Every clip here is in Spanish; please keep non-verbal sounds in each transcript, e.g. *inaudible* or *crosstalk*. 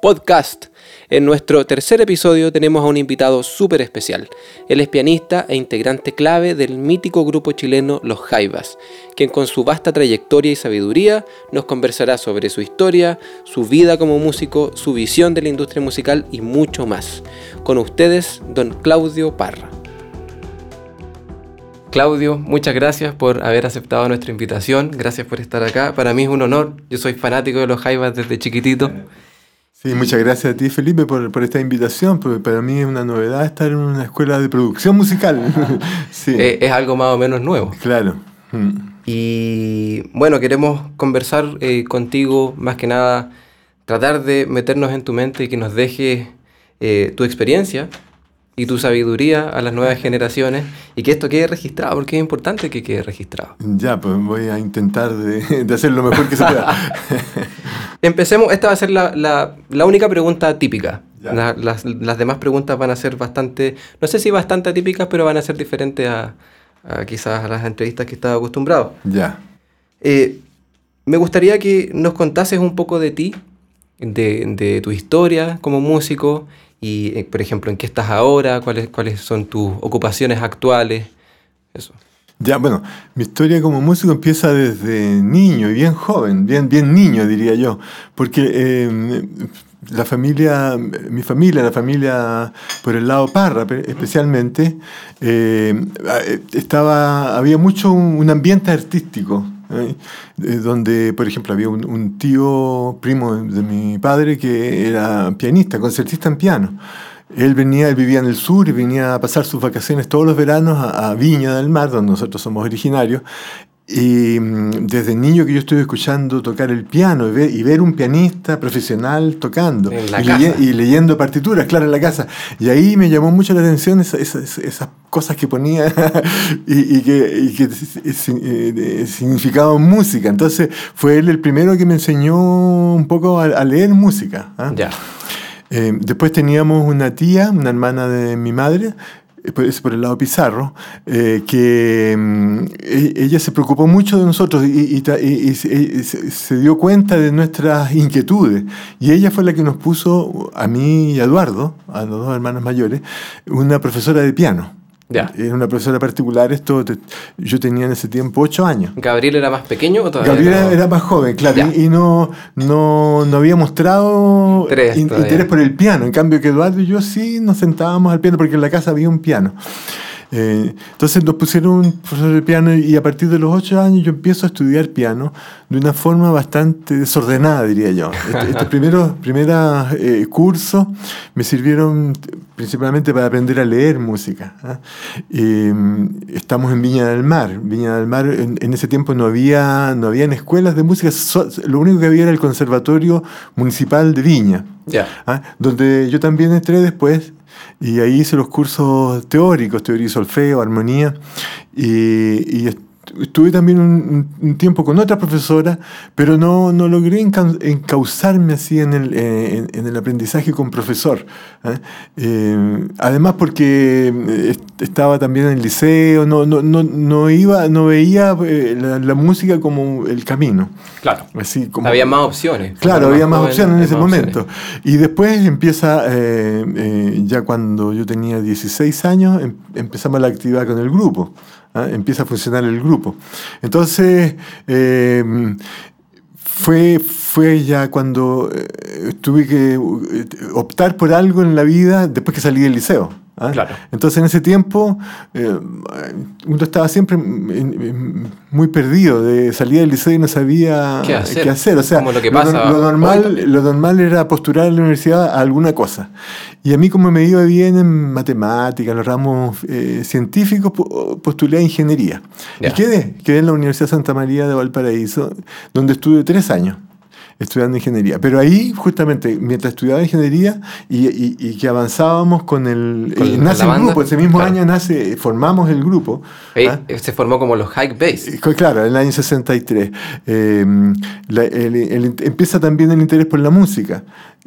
podcast. En nuestro tercer episodio tenemos a un invitado súper especial. Él es pianista e integrante clave del mítico grupo chileno Los Jaivas, quien con su vasta trayectoria y sabiduría nos conversará sobre su historia, su vida como músico, su visión de la industria musical y mucho más. Con ustedes, don Claudio Parra. Claudio, muchas gracias por haber aceptado nuestra invitación, gracias por estar acá. Para mí es un honor, yo soy fanático de los Jaivas desde chiquitito. Sí, muchas gracias a ti, Felipe, por, por, esta invitación, porque para mí es una novedad estar en una escuela de producción musical. *laughs* sí. Eh, es algo más o menos nuevo. Claro. Mm. Y bueno, queremos conversar eh, contigo, más que nada, tratar de meternos en tu mente y que nos dejes eh, tu experiencia y tu sabiduría a las nuevas generaciones y que esto quede registrado, porque es importante que quede registrado. Ya, pues voy a intentar de, *laughs* de hacer lo mejor que se pueda. *laughs* Empecemos, esta va a ser la, la, la única pregunta típica. La, las, las, demás preguntas van a ser bastante, no sé si bastante atípicas, pero van a ser diferentes a, a quizás a las entrevistas que estaba acostumbrado. Ya. Eh, me gustaría que nos contases un poco de ti, de, de tu historia como músico y, eh, por ejemplo, en qué estás ahora, cuáles, cuáles son tus ocupaciones actuales, eso. Ya, bueno, mi historia como músico empieza desde niño y bien joven, bien, bien niño diría yo, porque eh, la familia, mi familia, la familia por el lado Parra especialmente, eh, estaba, había mucho un, un ambiente artístico, donde, por ejemplo, había un, tío primo de mi padre que era pianista, concertista en piano. Él venía, él vivía en el sur y venía a pasar sus vacaciones todos los veranos a Viña del Mar, donde nosotros somos originarios, y mm, desde niño que yo estuve escuchando tocar el piano y ver, y ver un pianista profesional tocando y, leye, y, leyendo partituras, claro, en la casa. Y ahí me llamó mucho la atención esas, esas, esas cosas que ponía *laughs* y, y, que, y que eh, significaban música. Entonces fue él el primero que me enseñó un poco a, a leer música. ¿eh? Ya. Eh, después teníamos una tía, una hermana de mi madre, es por el lado Pizarro, eh, que mm, ella se preocupó mucho de nosotros y, y, se, dio cuenta de nuestras inquietudes. Y ella fue la que nos puso, a mí y a Eduardo, a los dos hermanos mayores, una profesora de piano. Ya. Era una profesora particular, esto te, yo tenía en ese tiempo ocho años. ¿Gabriel era más pequeño o todavía? Gabriel era, era más joven, claro, y, y, no, no, no había mostrado interés, in, interés por el piano. En cambio que Eduardo y yo sí nos sentábamos al piano porque en la casa había un piano. Eh, entonces nos pusieron un profesor de piano y a partir de los ocho años yo empiezo a estudiar piano de una forma bastante desordenada, diría yo. Estos este *laughs* primeros primeros eh, cursos me sirvieron principalmente para aprender a leer música. ¿eh? estamos en Viña del Mar. Viña del Mar en, en, ese tiempo no había no habían escuelas de música, so, lo único que había era el Conservatorio Municipal de Viña, yeah. donde yo también entré después y ahí hice los cursos teóricos, teoría y solfeo, armonía, y, y estuve también un, un, tiempo con otra profesora, pero no, no logré encauzarme así en el, en, en el aprendizaje con profesor. ¿eh? Eh, además porque estaba también en el liceo, no, no, no, no iba, no veía eh, la, la, música como el camino. Claro. Así como, había más opciones. Claro, había más, más opciones en ese momento. Opciones. Y después empieza, ya cuando yo tenía 16 años, em, empezamos la actividad con el grupo. ¿Eh? empieza a funcionar el grupo. Entonces, eh, fue, fue ya cuando eh, tuve que optar por algo en la vida después que salí del liceo. ¿Ah? Claro. Entonces en ese tiempo eh, uno estaba siempre muy perdido, de salía del liceo y no sabía qué hacer. Qué hacer. O sea, Como lo, que pasa lo, lo, normal, lo normal era postular a la universidad a alguna cosa. Y a mí como me iba bien en matemáticas, los ramos eh, científicos, postulé a ingeniería. Y quedé, quedé en la Universidad Santa María de Valparaíso, donde estuve tres años estudiando ingeniería. Pero ahí, justamente, mientras estudiaba ingeniería y, y, y que avanzábamos con el... ¿Con eh, nace el grupo, ese mismo claro. año nace, formamos el grupo. ¿Ah? Se formó como los Hike Base. Claro, en el año 63. Eh, la, el, el, empieza también el interés por la música.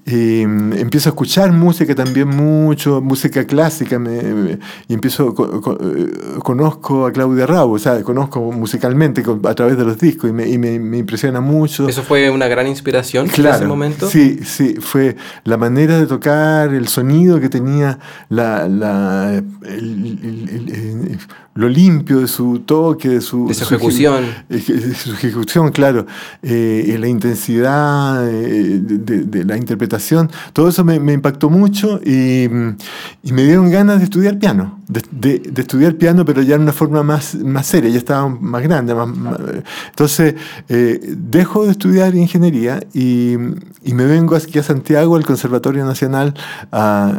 Y mm, empiezo a escuchar música también mucho, música clásica, me, y empiezo, eh, conozco a Claudia Rabo, o sea, conozco musicalmente a través de los discos y me, y me, me impresiona mucho. ¿Eso fue una gran inspiración claro, en ese momento? Sí, sí, fue la manera de tocar, el sonido que tenía, la, la el, el, lo limpio de su toque, de su, de su ejecución. de su ejecución, claro, eh, la intensidad eh, de, de, la interpretación, todo eso me, me impactó mucho y, y, me dieron ganas de estudiar piano, de, de, estudiar piano, pero ya en una forma más, más seria, ya estaba más grande. Más, más, entonces, eh, dejo de estudiar ingeniería y, y, me vengo aquí a Santiago, al Conservatorio Nacional, a,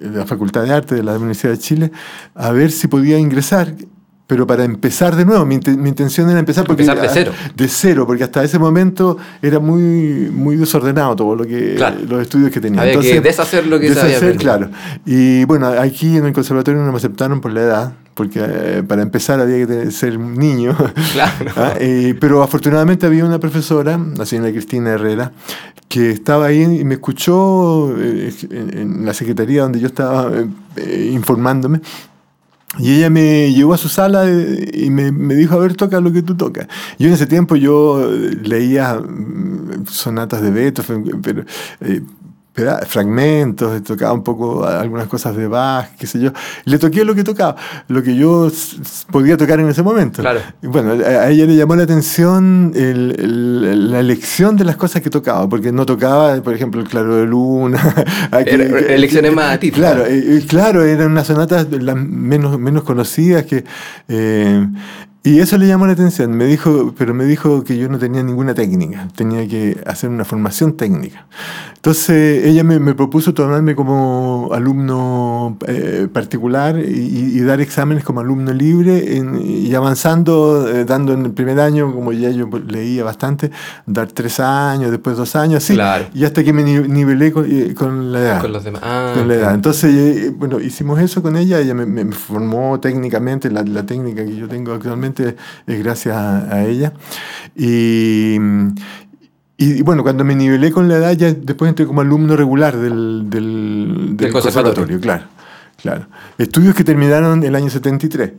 la Facultad de Arte de la Universidad de Chile, a ver si podía ingresar, pero para empezar de nuevo. Mi, intención era empezar, porque, empezar de cero. De cero, porque hasta ese momento era muy, muy desordenado todo lo que claro. los estudios que tenía. Había Entonces, que deshacer lo que deshacer, se había claro. Y bueno, aquí en el conservatorio no me aceptaron por la edad porque eh, para empezar había que ser un niño. *laughs* Claro. *laughs* ¿Ah? eh, pero afortunadamente había una profesora, la señora Cristina Herrera, que estaba ahí y me escuchó eh, en, en, la secretaría donde yo estaba eh, informándome. Y ella me llevó a su sala y me, dijo, a ver, toca lo que tú tocas. Yo en ese tiempo yo leía sonatas de Beethoven, pero, eh, fragmentos, tocaba un poco algunas cosas de Bach, qué sé yo. Le toqué lo que tocaba, lo que yo podía tocar en ese momento. Claro. Bueno, a ella le llamó la atención el, el, la elección de las cosas que tocaba, porque no tocaba, por ejemplo, el Claro de Luna. *laughs* elecciones más a ti. Claro, eh, claro, eran unas sonatas las menos, menos conocidas que... Eh, y eso le llamó la atención, me dijo, pero me dijo que yo no tenía ninguna técnica, tenía que hacer una formación técnica. Entonces ella me, me propuso tomarme como alumno eh, particular y, y, dar exámenes como alumno libre en, y avanzando, eh, dando en el primer año, como ya yo leía bastante, dar tres años, después dos años, así, claro. y hasta que me nivelé con, con la edad. Con los demás. Ah, con la edad. Entonces, eh, bueno, hicimos eso con ella, ella me, me formó técnicamente, la, la técnica que yo tengo actualmente es gracias a, a ella. Y, y, bueno, cuando me nivelé con la edad, ya después entré como alumno regular del, del, del, del conservatorio. claro. Claro. Estudios que terminaron el año 73.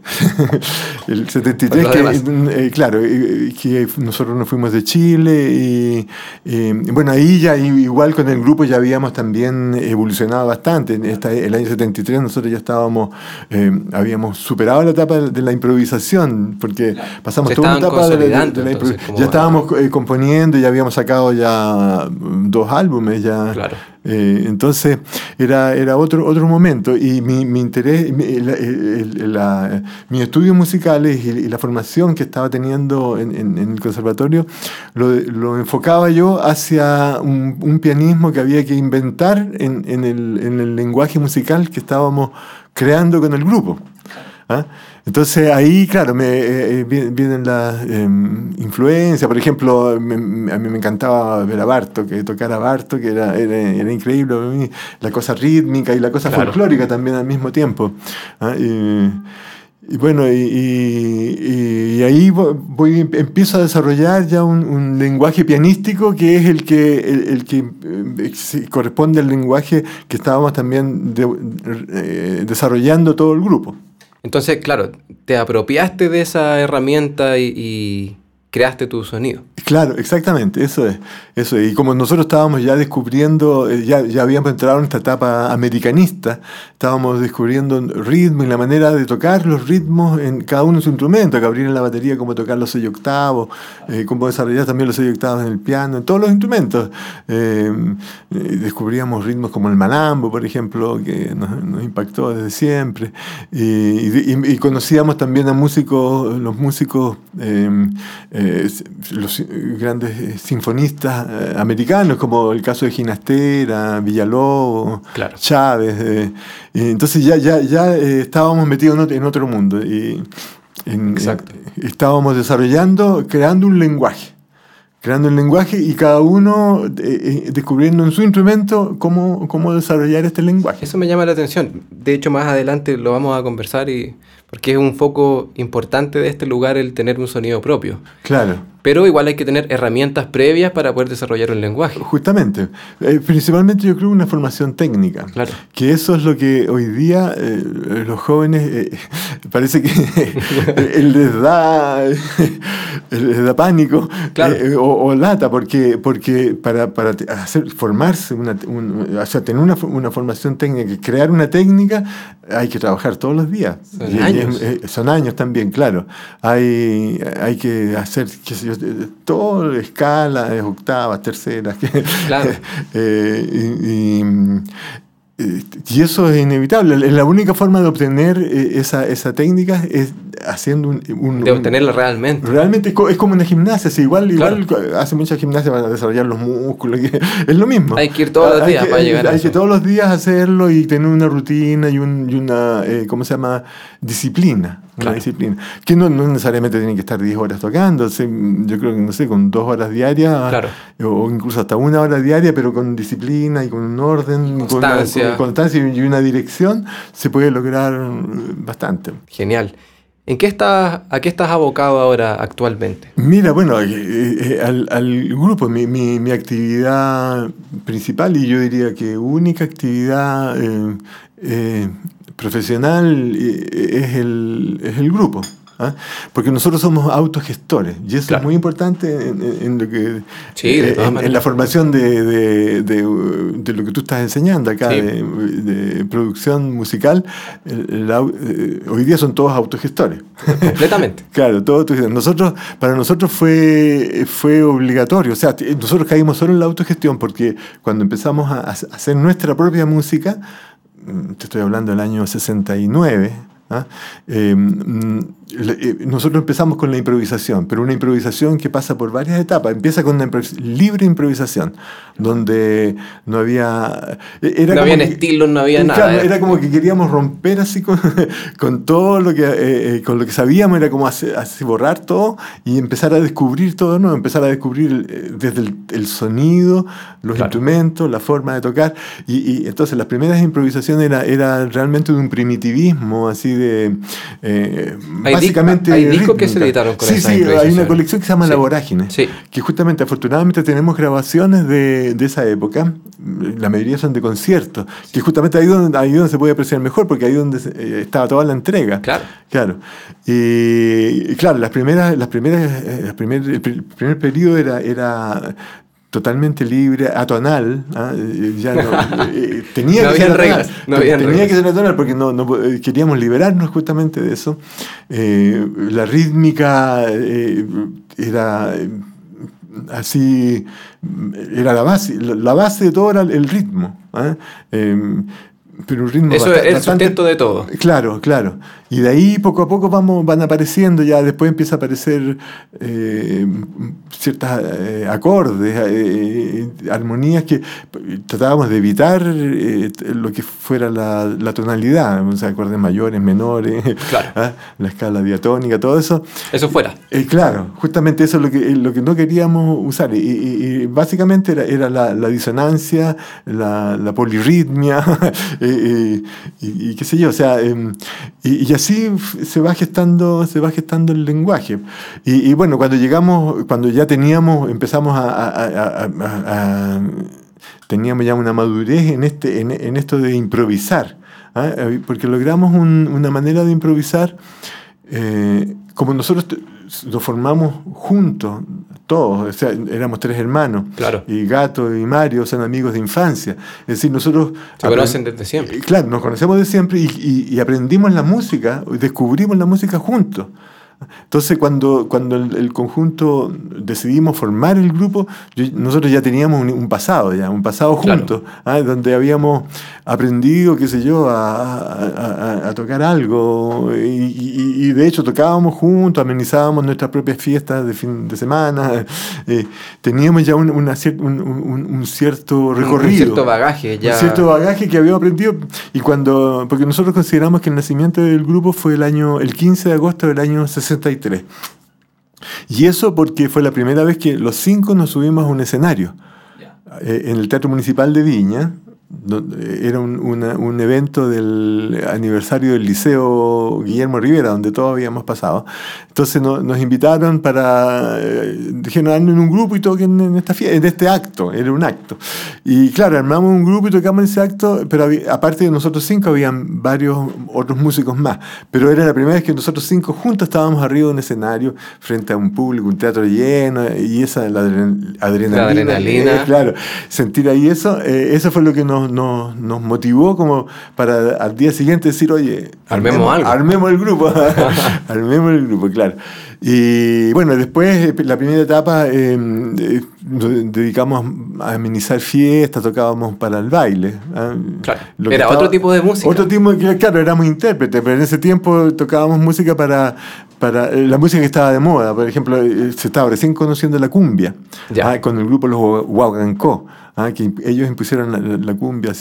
*laughs* el 73, que, eh, claro, eh, que nosotros nos fuimos de Chile y, eh, bueno, ahí ya igual con el grupo ya habíamos también evolucionado bastante. En esta, el año 73 nosotros ya estábamos, eh, habíamos superado la etapa de la improvisación, porque pasamos Se toda una etapa de la, de la entonces, Ya estábamos componiendo, ya habíamos sacado ya dos álbumes, ya... Claro. Eh, entonces era, era otro, otro momento y mi, mi interés, mi, la, la, mis estudios musicales y, y, la formación que estaba teniendo en, en, en el conservatorio lo, lo, enfocaba yo hacia un, un, pianismo que había que inventar en, el, en el lenguaje musical que estábamos creando con el grupo. ¿Ah? Entonces ahí, claro, me, eh, vienen las eh, influencias. Por ejemplo, me, a mí me encantaba ver a Barto, que tocar a Barto, que era, era, era increíble para mí, la cosa rítmica y la cosa claro. folclórica también al mismo tiempo. ¿ah? Y, y, bueno, y, y, y, ahí voy, empiezo a desarrollar ya un, un, lenguaje pianístico que es el que, el, el que eh, corresponde al lenguaje que estábamos también de, eh, desarrollando todo el grupo. Entonces, claro, te apropiaste de esa herramienta y, y, creaste tu sonido. Claro, exactamente, eso es. Eso es. Y como nosotros estábamos ya descubriendo, eh, ya, ya habíamos entrado en esta etapa americanista, estábamos descubriendo ritmo y la manera de tocar los ritmos en cada uno de su instrumento, abrir en la batería, cómo tocar los seis octavos, eh, cómo desarrollar también los seis octavos en el piano, en todos los instrumentos. Eh, descubríamos ritmos como el malambo, por ejemplo, que nos, impactó desde siempre. Y, conocíamos también a músicos, los músicos los grandes sinfonistas eh, americanos, como el caso de Ginastera, Villalobos, claro. Chávez. Eh, entonces ya, ya, ya estábamos metidos en otro mundo y en, Exacto. estábamos desarrollando, creando un lenguaje creando el lenguaje y cada uno eh, descubriendo en su instrumento cómo, cómo desarrollar este lenguaje. Eso me llama la atención. De hecho, más adelante lo vamos a conversar y porque es un foco importante de este lugar el tener un sonido propio. Claro. Pero igual hay que tener herramientas previas para poder desarrollar un lenguaje. Justamente. Eh, principalmente yo creo una formación técnica. Claro. Que eso es lo que hoy día eh, los jóvenes eh, *laughs* parece que *laughs* les, da, *laughs* les da pánico o, lata, porque, porque para, para hacer, formarse, una, o sea, tener una, una, formación técnica, crear una técnica, hay que trabajar todos los días. Son años. son años también, claro. Hay, hay que hacer, qué sé yo, todo escala, octavas, terceras. *laughs* Claro. Eh, y, eso es inevitable. La única forma de obtener eh, esa, esa técnica es haciendo un, De obtenerla realmente. Realmente es como una gimnasia. igual igual hace mucha gimnasia para desarrollar los músculos. *laughs* Es lo mismo. Hay que ir todos los días para llegar a eso. Hay que todos los días hacerlo y tener una rutina y, una, eh, ¿cómo se llama? Disciplina una disciplina. Que no, no, necesariamente tienen que estar 10 horas tocando, yo creo que, no sé, con dos horas diarias, o incluso hasta una hora diaria, pero con disciplina y con un orden, constancia. Con, constancia y una dirección, se puede lograr bastante. Genial. ¿En qué estás, ¿A qué estás abocado ahora actualmente? Mira, bueno, eh, eh, al, al, grupo, mi, mi, mi, actividad principal y yo diría que única actividad eh, profesional es el, es el grupo. ¿ah? Porque nosotros somos autogestores y eso es muy importante en, lo que eh, en, la formación de, de, de, lo que tú estás enseñando acá de, producción musical. Eh, hoy día son todos autogestores. Completamente. *laughs* claro, todos nosotros para nosotros fue fue obligatorio, o sea, nosotros caímos solo en la autogestión porque cuando empezamos a hacer nuestra propia música te estoy hablando del año 69, ¿ah? eh, mm, nosotros empezamos con la improvisación, pero una improvisación que pasa por varias etapas. Empieza con una libre improvisación, donde no había... Eh, era no había estilos, no había nada. Era como que queríamos romper así con, *laughs* con todo lo que, con lo que sabíamos, era como así, borrar todo y empezar a descubrir todo nuevo, empezar a descubrir desde el, sonido, los instrumentos, la forma de tocar. Y, entonces las primeras improvisaciones era, era realmente de un primitivismo, así de básicamente. Hay discos que se editaron con Sí, sí, hay una colección que se llama La Vorágine. Que justamente, afortunadamente, tenemos grabaciones de, de, esa época. La mayoría son de conciertos. Que justamente ahí donde, ahí donde se puede apreciar mejor, porque ahí donde eh, estaba toda la entrega. Claro. Claro. Y, claro, las primeras, las primeras, eh, el primer periodo era, era totalmente libre, atonal, ¿ah? ya no, *laughs* eh, tenía, que ser reglas, tenía que ser atonal porque no, no, eh, queríamos liberarnos justamente de eso. Eh, la rítmica era así, era la base, la base de todo era el ritmo. ¿ah? Pero un ritmo Eso es el sustento de todo. Claro, claro. Y de ahí poco a poco vamos, van apareciendo, ya después empieza a aparecer eh, ciertos eh, acordes, eh, armonías que tratábamos de evitar lo que fuera la, la, tonalidad, o sea, acordes mayores, menores, *laughs* ¿ah? la escala diatónica, todo eso. Eso fuera. claro, justamente eso es lo que, lo que no queríamos usar. Y, básicamente era, era la, la, disonancia, la, la polirritmia, *laughs* y, qué sé yo, o sea, em, y, así se va gestando, se va gestando el lenguaje. Y, bueno, cuando llegamos, cuando ya teníamos, empezamos a, teníamos ya una madurez en, este, en, esto de improvisar, ¿ah? porque logramos una manera de improvisar eh, como nosotros nos formamos juntos, todos, o sea, éramos tres hermanos. Claro. Y Gato y Mario son amigos de infancia. Es decir, nosotros... Se conocen desde siempre. Claro, nos conocemos de siempre y, y aprendimos la música, descubrimos la música juntos. Entonces, cuando, cuando el, conjunto decidimos formar el grupo, nosotros ya teníamos un, pasado, ya, un pasado juntos, ¿ah? donde habíamos aprendido, qué sé yo, a, tocar algo. Y, de hecho tocábamos juntos, amenizábamos nuestras propias fiestas de fin de semana. Eh, teníamos ya un, una un, cierto recorrido. Un cierto bagaje, ya. Un cierto bagaje que habíamos aprendido. Y cuando, porque nosotros consideramos que el nacimiento del grupo fue el año, el 15 de agosto del año 60 63. Y eso porque fue la primera vez que los cinco nos subimos a un escenario. Eh, en el Teatro Municipal de Viña, era un, un, evento del aniversario del Liceo Guillermo Rivera, donde todos habíamos pasado. Entonces nos invitaron para, eh, dijeron, en un grupo y toquen en, esta fiesta, en este acto, era un acto. Y claro, armamos un grupo y tocamos ese acto, pero aparte de nosotros cinco, habían varios otros músicos más. Pero era la primera vez que nosotros cinco juntos estábamos arriba de un escenario, frente a un público, un teatro lleno, y esa, la adrenalina. La adrenalina. Eh, claro, sentir ahí eso, eh, eso fue lo que nos nos, nos, motivó como para al día siguiente decir, oye, armemos, algo. armemos el grupo, *laughs* *laughs* armemos el grupo, claro. Y bueno, después, la primera etapa, em, eh, nos dedicamos a amenizar fiestas, tocábamos para el baile. ¿ah? Claro. Era otro tipo de música. Otro tipo, claro, éramos intérpretes, pero en ese tiempo tocábamos música para, para eh, la música que estaba de moda. Por ejemplo, eh, se estaba recién conociendo la cumbia, ¿ah? con el grupo Los Huacancó. ¿Ah? que ellos impusieron la, cumbia.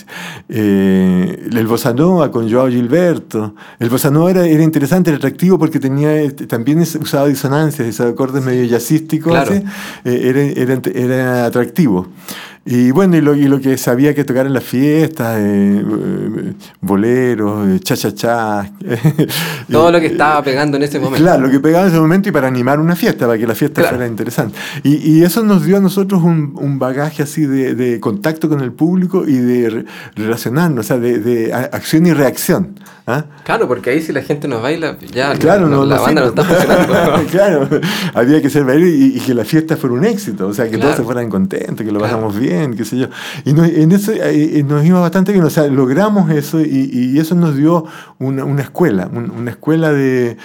Eh, el bossa nova con Joao Gilberto. El bossa nova era, era interesante, era atractivo porque tenía, este, también usaba disonancias, esos acordes medio jazzísticos, eh, era, era, era atractivo. Y bueno, y lo, y lo que sabía que tocar en las fiestas, eh, eh boleros, eh, cha-cha-cha. *laughs* Todo lo que estaba pegando en ese momento. Claro, lo que pegaba en ese momento y para animar una fiesta, para que la fiesta fuera interesante. Y, y, eso nos dio a nosotros un, un bagaje así de, de, contacto con el público y de relacionarnos, o sea, de, de acción y reacción. ¿Ah? Claro, porque ahí si la gente nos baila, ya claro, no, la banda no está funcionando. *laughs* claro, había que ser bailar y, que la fiesta fuera un éxito, o sea, que todos se fueran contentos, que lo pasamos bien, qué sé yo. Y en eso eh, nos iba bastante bien, o sea, logramos eso y, eso nos dio una, una escuela, una escuela de,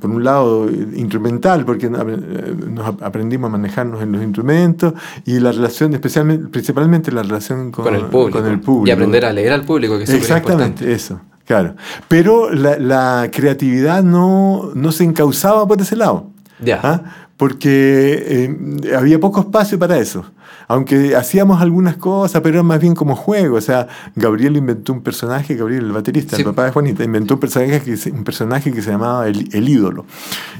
por un lado, instrumental, porque eh, nos aprendimos a manejarnos en los instrumentos y la relación, especialmente, principalmente la relación con, el, público, Y aprender a leer al público, que es Exactamente, eso. Claro. Pero la, creatividad no, no, se encauzaba por ese lado. Ya. ¿ah? Porque eh, había poco espacio para eso aunque hacíamos algunas cosas, pero era más bien como juego. O sea, Gabriel inventó un personaje, Gabriel el baterista, el papá de Juanita, inventó un personaje que, un personaje que se llamaba el, el ídolo.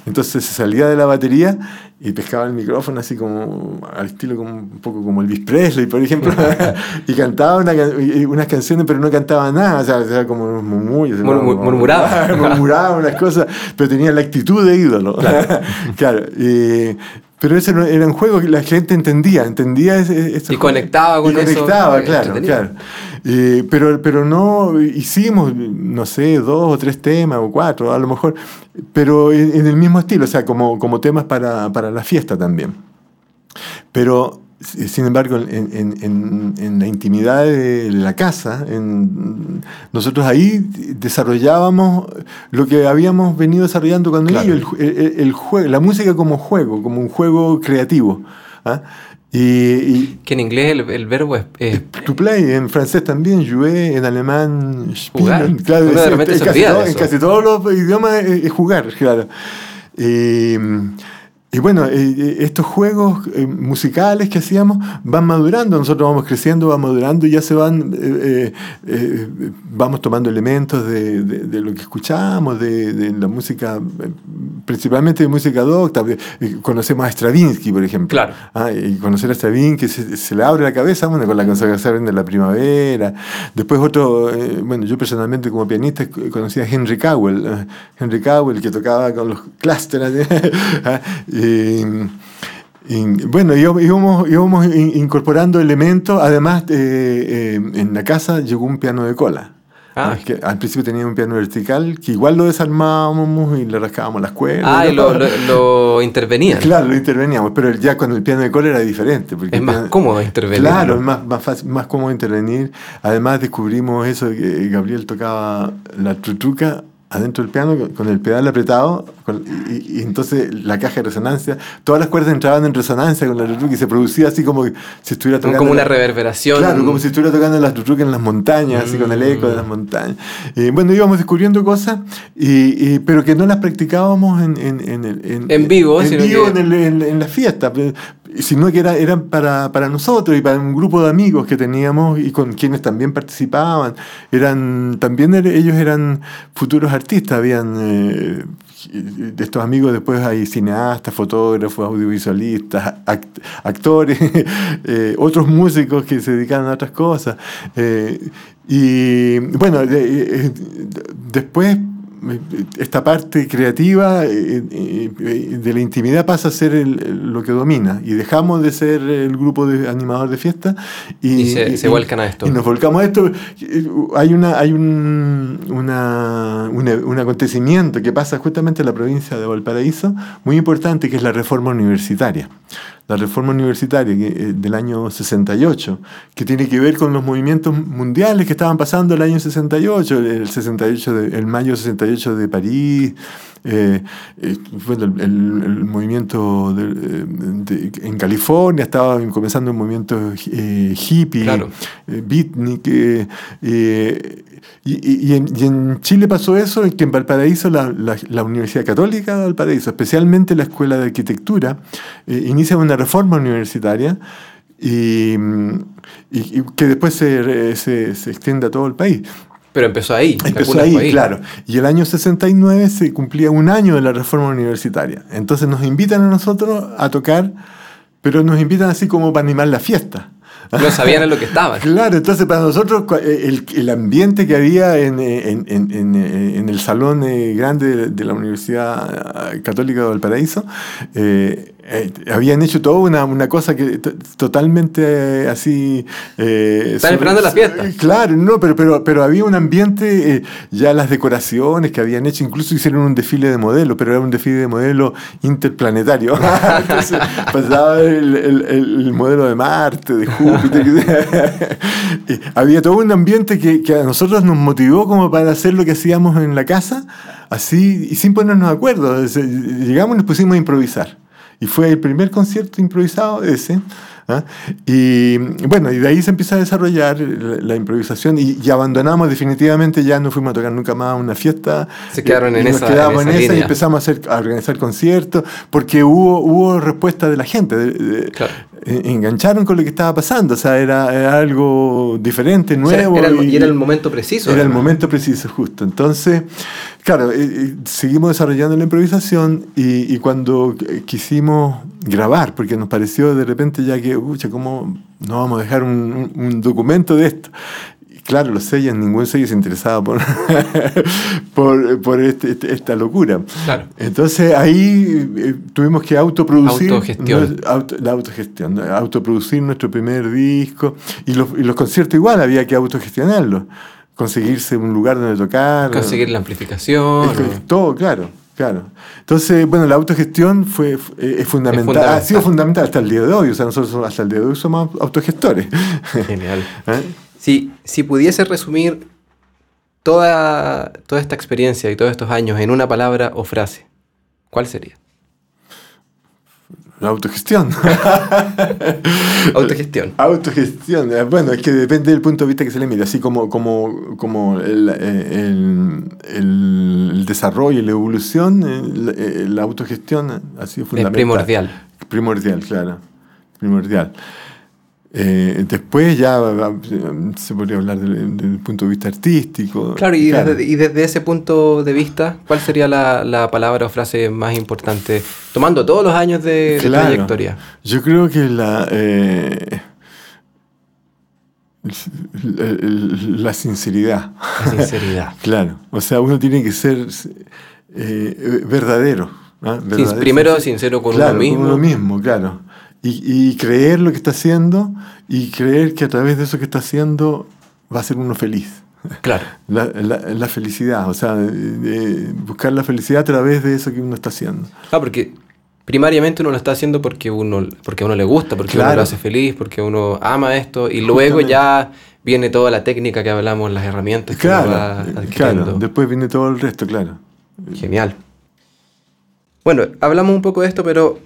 Entonces se salía de la batería y pescaba el micrófono así como al estilo como un poco como Elvis Presley, por ejemplo, *laughs* y cantaba una, unas canciones, pero no cantaba nada, o sea, era como murmullos. murmuraba. *laughs* murmuraba unas cosas, pero tenía la actitud de ídolo. Claro. *laughs* claro y, pero ese era un juego que la gente entendía, entendía ese, Y conectaba con y conectaba, claro, claro. pero, pero no hicimos, no sé, dos o tres temas o cuatro, a lo mejor, pero en, el mismo estilo, o sea, como, como temas para, para la fiesta también. Pero sin embargo, en, la intimidad de la casa, nosotros ahí desarrollábamos lo que habíamos venido desarrollando con ellos, el, juego, la música como juego, como un juego creativo. ¿ah? Y, que en inglés el, verbo es, To play, en francés también, jouer, en alemán... Jugar. Claro, en, casi todos los idiomas es, jugar, claro. Y, y bueno, eh, eh, estos juegos eh, musicales que hacíamos van madurando, nosotros vamos creciendo, vamos madurando y ya se van, vamos tomando elementos de, de, lo que escuchamos, de, de, la música, principalmente de música docta. Conocemos a Stravinsky, por ejemplo. Claro. Ah, y conocer a Stravinsky se, se, le abre la cabeza, bueno, con la consagración de la primavera. Después otro, bueno, yo personalmente como pianista conocí a Henry Cowell, Henry Cowell que tocaba con los clústeres. *laughs* Y, bueno, íbamos, íbamos, incorporando elementos. Además, eh, eh, en la casa llegó un piano de cola. Ah. que al principio tenía un piano vertical que igual lo desarmábamos y le rascábamos las cuerdas. Ah, y lo, lo, intervenían. Claro, lo interveníamos, pero ya con el piano de cola era diferente. Porque es más cómodo intervenir. Claro, es más, más, fácil, más cómodo intervenir. Además descubrimos eso, que Gabriel tocaba la trutuca adentro del piano con el pedal apretado y, entonces la caja de resonancia, todas las cuerdas entraban en resonancia con la Tutuca y se producía así como si estuviera tocando. Como una reverberación. Claro, como si estuviera tocando las Tutuca en las montañas, así con el eco de las mm. montañas. Y bueno, íbamos descubriendo cosas, y, pero que no las practicábamos en, en, en, vivo, en, vivo en, en, la fiesta. Sino que era, eran para, para, nosotros y para un grupo de amigos que teníamos y con quienes también participaban. Eran, también ellos eran futuros artistas, habían eh, de estos amigos después hay cineastas, fotógrafos, audiovisualistas, actores, *laughs* eh, otros músicos que se dedican a otras cosas. Eh, y bueno, después esta parte creativa eh, eh, de la intimidad pasa a ser lo que domina y dejamos de ser el grupo de animadores de fiesta y, se, vuelcan a esto. Y nos volcamos a esto. Hay, una, hay un, un acontecimiento que pasa justamente en la provincia de Valparaíso, muy importante, que es la reforma universitaria la reforma universitaria eh, del año 68, que tiene que ver con los movimientos mundiales que estaban pasando el año 68, el, 68 de, el mayo 68 de París, eh, eh, el, movimiento en California, estaba comenzando un movimiento hippie, beatnik, y, en, Chile pasó eso, que en Valparaíso, la, la, Universidad Católica de Valparaíso, especialmente la Escuela de Arquitectura, inicia una reforma universitaria y, que después se, se, se, extiende a todo el país. Pero empezó ahí. Empezó ahí, claro. Y el año 69 se cumplía un año de la reforma universitaria. Entonces nos invitan a nosotros a tocar, pero nos invitan así como para animar la fiesta. No sabían en lo que *laughs* estaban. Claro, entonces para nosotros eh, el, el ambiente que había en, en, en, en el salón eh, grande de la Universidad Católica de Valparaíso, eh, eh, habían hecho toda una, una cosa que totalmente eh, así... Eh, Están esperando la fiesta. Claro, no, pero, pero, pero había un ambiente, ya las decoraciones que habían hecho, incluso hicieron un desfile de modelo, pero era un desfile de modelo interplanetario. *laughs* Entonces pasaba el, el, el, modelo de Marte, de Júpiter. *laughs* había todo un ambiente que, que a nosotros nos motivó como para hacer lo que hacíamos en la casa, así y sin ponernos de acuerdo. Llegamos y nos pusimos a improvisar. Y fue el primer concierto improvisado ese. ¿ah? Y bueno, y de ahí se empieza a desarrollar la, improvisación y, abandonamos definitivamente, ya no fuimos a tocar nunca más una fiesta. Se quedaron en, esa, quedamos en esa, y empezamos a, hacer, a organizar conciertos porque hubo, hubo respuesta de la gente. Engancharon con lo que estaba pasando, o sea, era, algo diferente, nuevo. era y, era el momento preciso. Era el momento preciso, justo. Entonces, Claro, seguimos desarrollando la improvisación y, cuando quisimos grabar, porque nos pareció de repente ya que, pucha, ¿cómo no vamos a dejar un, documento de esto? Claro, los sellos, ningún sello se interesaba *laughs* por, por, este, este, esta locura. Claro. Entonces ahí eh, tuvimos que autoproducir. Autogestión. la autogestión, autoproducir nuestro primer disco. Y los, y los conciertos igual había que autogestionarlos conseguirse un lugar donde tocar. Conseguir la amplificación. Todo, claro, claro. Entonces, bueno, la autogestión fue, es, fundamental, ha sido fundamental hasta el día de hoy. O sea, nosotros hasta el día de hoy somos autogestores. Genial. *laughs* ¿Eh? Si, si pudiese resumir toda, toda esta experiencia y todos estos años en una palabra o frase, ¿cuál sería? La autogestión. *laughs* autogestión. *laughs* Autogestión. Eh, bueno, es que depende del punto de vista que se le mire. Así como, como, como el, eh, el, desarrollo y la evolución, eh, la autogestión ha sido fundamental. Es primordial. Primordial, claro. Primordial. Eh, después ya se podría hablar del, punto de vista artístico. Claro y, Desde, ese punto de vista, ¿cuál sería la, palabra o frase más importante, tomando todos los años de, trayectoria? Yo creo que la, eh, la, sinceridad. La sinceridad. *laughs* claro, o sea, uno tiene que ser eh, verdadero. primero sincero con uno mismo. Con uno mismo, claro y, creer lo que está haciendo y creer que a través de eso que está haciendo va a ser uno feliz. Claro. *laughs* La, felicidad, o sea, buscar la felicidad a través de eso que uno está haciendo. Ah, porque primariamente uno lo está haciendo porque uno, porque a uno le gusta, porque uno lo hace feliz, porque uno ama esto y luego ya viene toda la técnica que hablamos, las herramientas que claro, va Claro, después viene todo el resto, claro. Genial. Bueno, hablamos un poco de esto, pero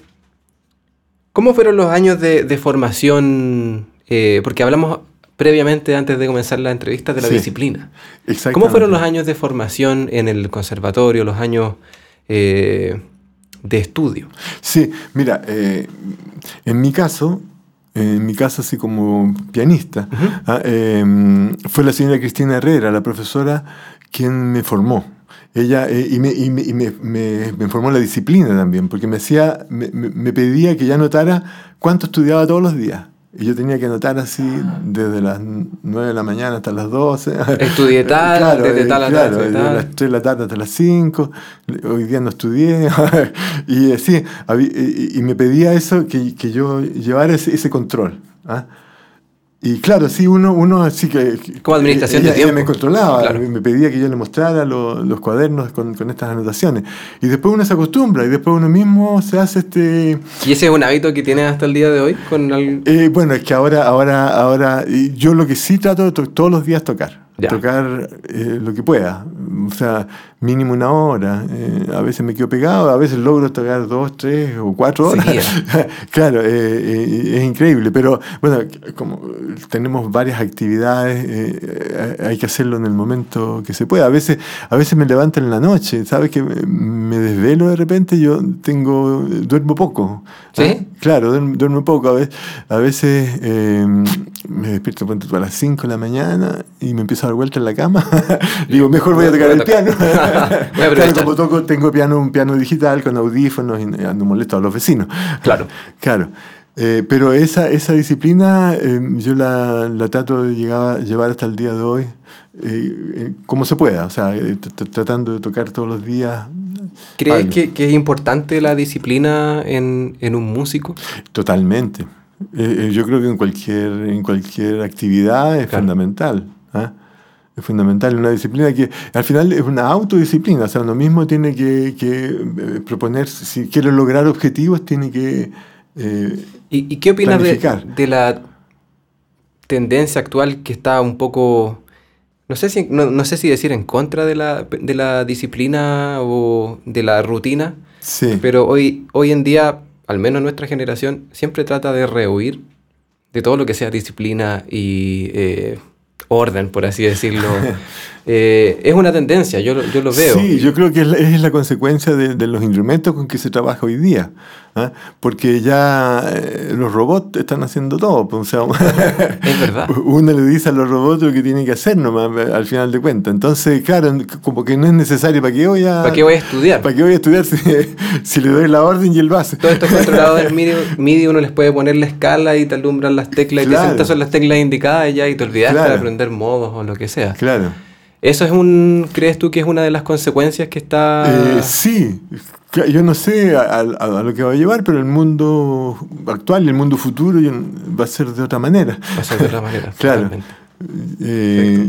¿Cómo fueron los años de, formación? Eh, porque hablamos previamente, antes de comenzar la entrevista, de la disciplina. ¿Cómo fueron los años de formación en el conservatorio, los años eh, de estudio. Sí, mira, eh, en mi caso, en mi caso así como pianista, ah, em, fue la señora Cristina Herrera, la profesora, quien me formó. Ella, eh, y, me, y, me, y me, me, formó la disciplina también, porque me, hacía, me, pedía que ya notara cuánto estudiaba todos los días. Y yo tenía que anotar así desde las 9 de la mañana hasta las 12. Estudié *laughs* tal, claro, desde eh, tal a claro, desde las 3 de la tarde hasta las 5. Hoy día no estudié. *laughs* y así, y, me pedía eso, que, que yo llevara ese, ese control. ¿ah? Y claro, sí, uno, uno así que... Como administración ella, de tiempo. me controlaba, me pedía que yo le mostrara los cuadernos con, con, estas anotaciones. Y después uno se acostumbra y después uno mismo se hace este... ¿Y ese es un hábito que tienes hasta el día de hoy? Con eh, bueno, es que ahora, ahora, ahora, yo lo que sí trato de todos los días tocar. Tocar eh, lo que pueda. O sea, mínimo una hora. Eh, a veces me quedo pegado, a veces logro tocar dos, tres o cuatro horas. *laughs* claro, es increíble. Pero bueno, como tenemos varias actividades, hay que hacerlo en el momento que se pueda. A veces, a veces me levanto en la noche, ¿sabes? Que me desvelo de repente, yo tengo, duermo poco. ¿Sí? Claro, duermo, poco. A veces, a veces me despierto a las 5 de la mañana y me empiezo a dar vuelta en la cama. *laughs* Digo, mejor voy a tocar el piano. *laughs* claro, como toco, tengo piano, un piano digital con audífonos y no molesto a los vecinos. Claro. *laughs* Claro. Eh, pero esa, esa disciplina eh, yo la, la, trato de llegar, llevar hasta el día de hoy eh, como se pueda, o sea, tratando de tocar todos los días. ¿Crees que, que, es importante la disciplina en, en un músico? Totalmente. Eh, eh, yo creo que en cualquier, en cualquier actividad es fundamental. ¿ah? Es fundamental una disciplina que al final es una autodisciplina. O sea, uno mismo tiene que, que eh, proponer, si quiere lograr objetivos, tiene que. ¿Y, qué opinas de, de, la tendencia actual que está un poco. No sé si, no, no sé si decir en contra de la, de la disciplina o de la rutina. Sí. Pero hoy, hoy en día al menos nuestra generación, siempre trata de rehuir de todo lo que sea disciplina y eh, orden, por así decirlo. *laughs* Eh, es una tendencia, yo, yo lo veo. Sí, yo creo que es la, consecuencia de, los instrumentos con que se trabaja hoy día. ¿ah? Porque ya eh, los robots están haciendo todo. Pues, *laughs* es verdad. Uno le dice a los robots lo que tienen que hacer nomás, al final de cuentas. Entonces, claro, como que no es necesario. ¿Para qué voy a, ¿Para qué voy a estudiar? ¿Para qué voy a estudiar si, *laughs* le doy la orden y el base? Todo esto controlado del MIDI, MIDI, uno les puede poner la escala y te alumbran las teclas y te estas son las teclas indicadas y ya y te olvidaste de aprender modos o lo que sea. Claro. ¿Eso es un, crees tú que es una de las consecuencias que está...? Eh, sí, yo no sé a, lo que va a llevar, pero el mundo actual y el mundo futuro va a ser de otra manera. Va a ser de otra manera, *laughs* claro. Eh,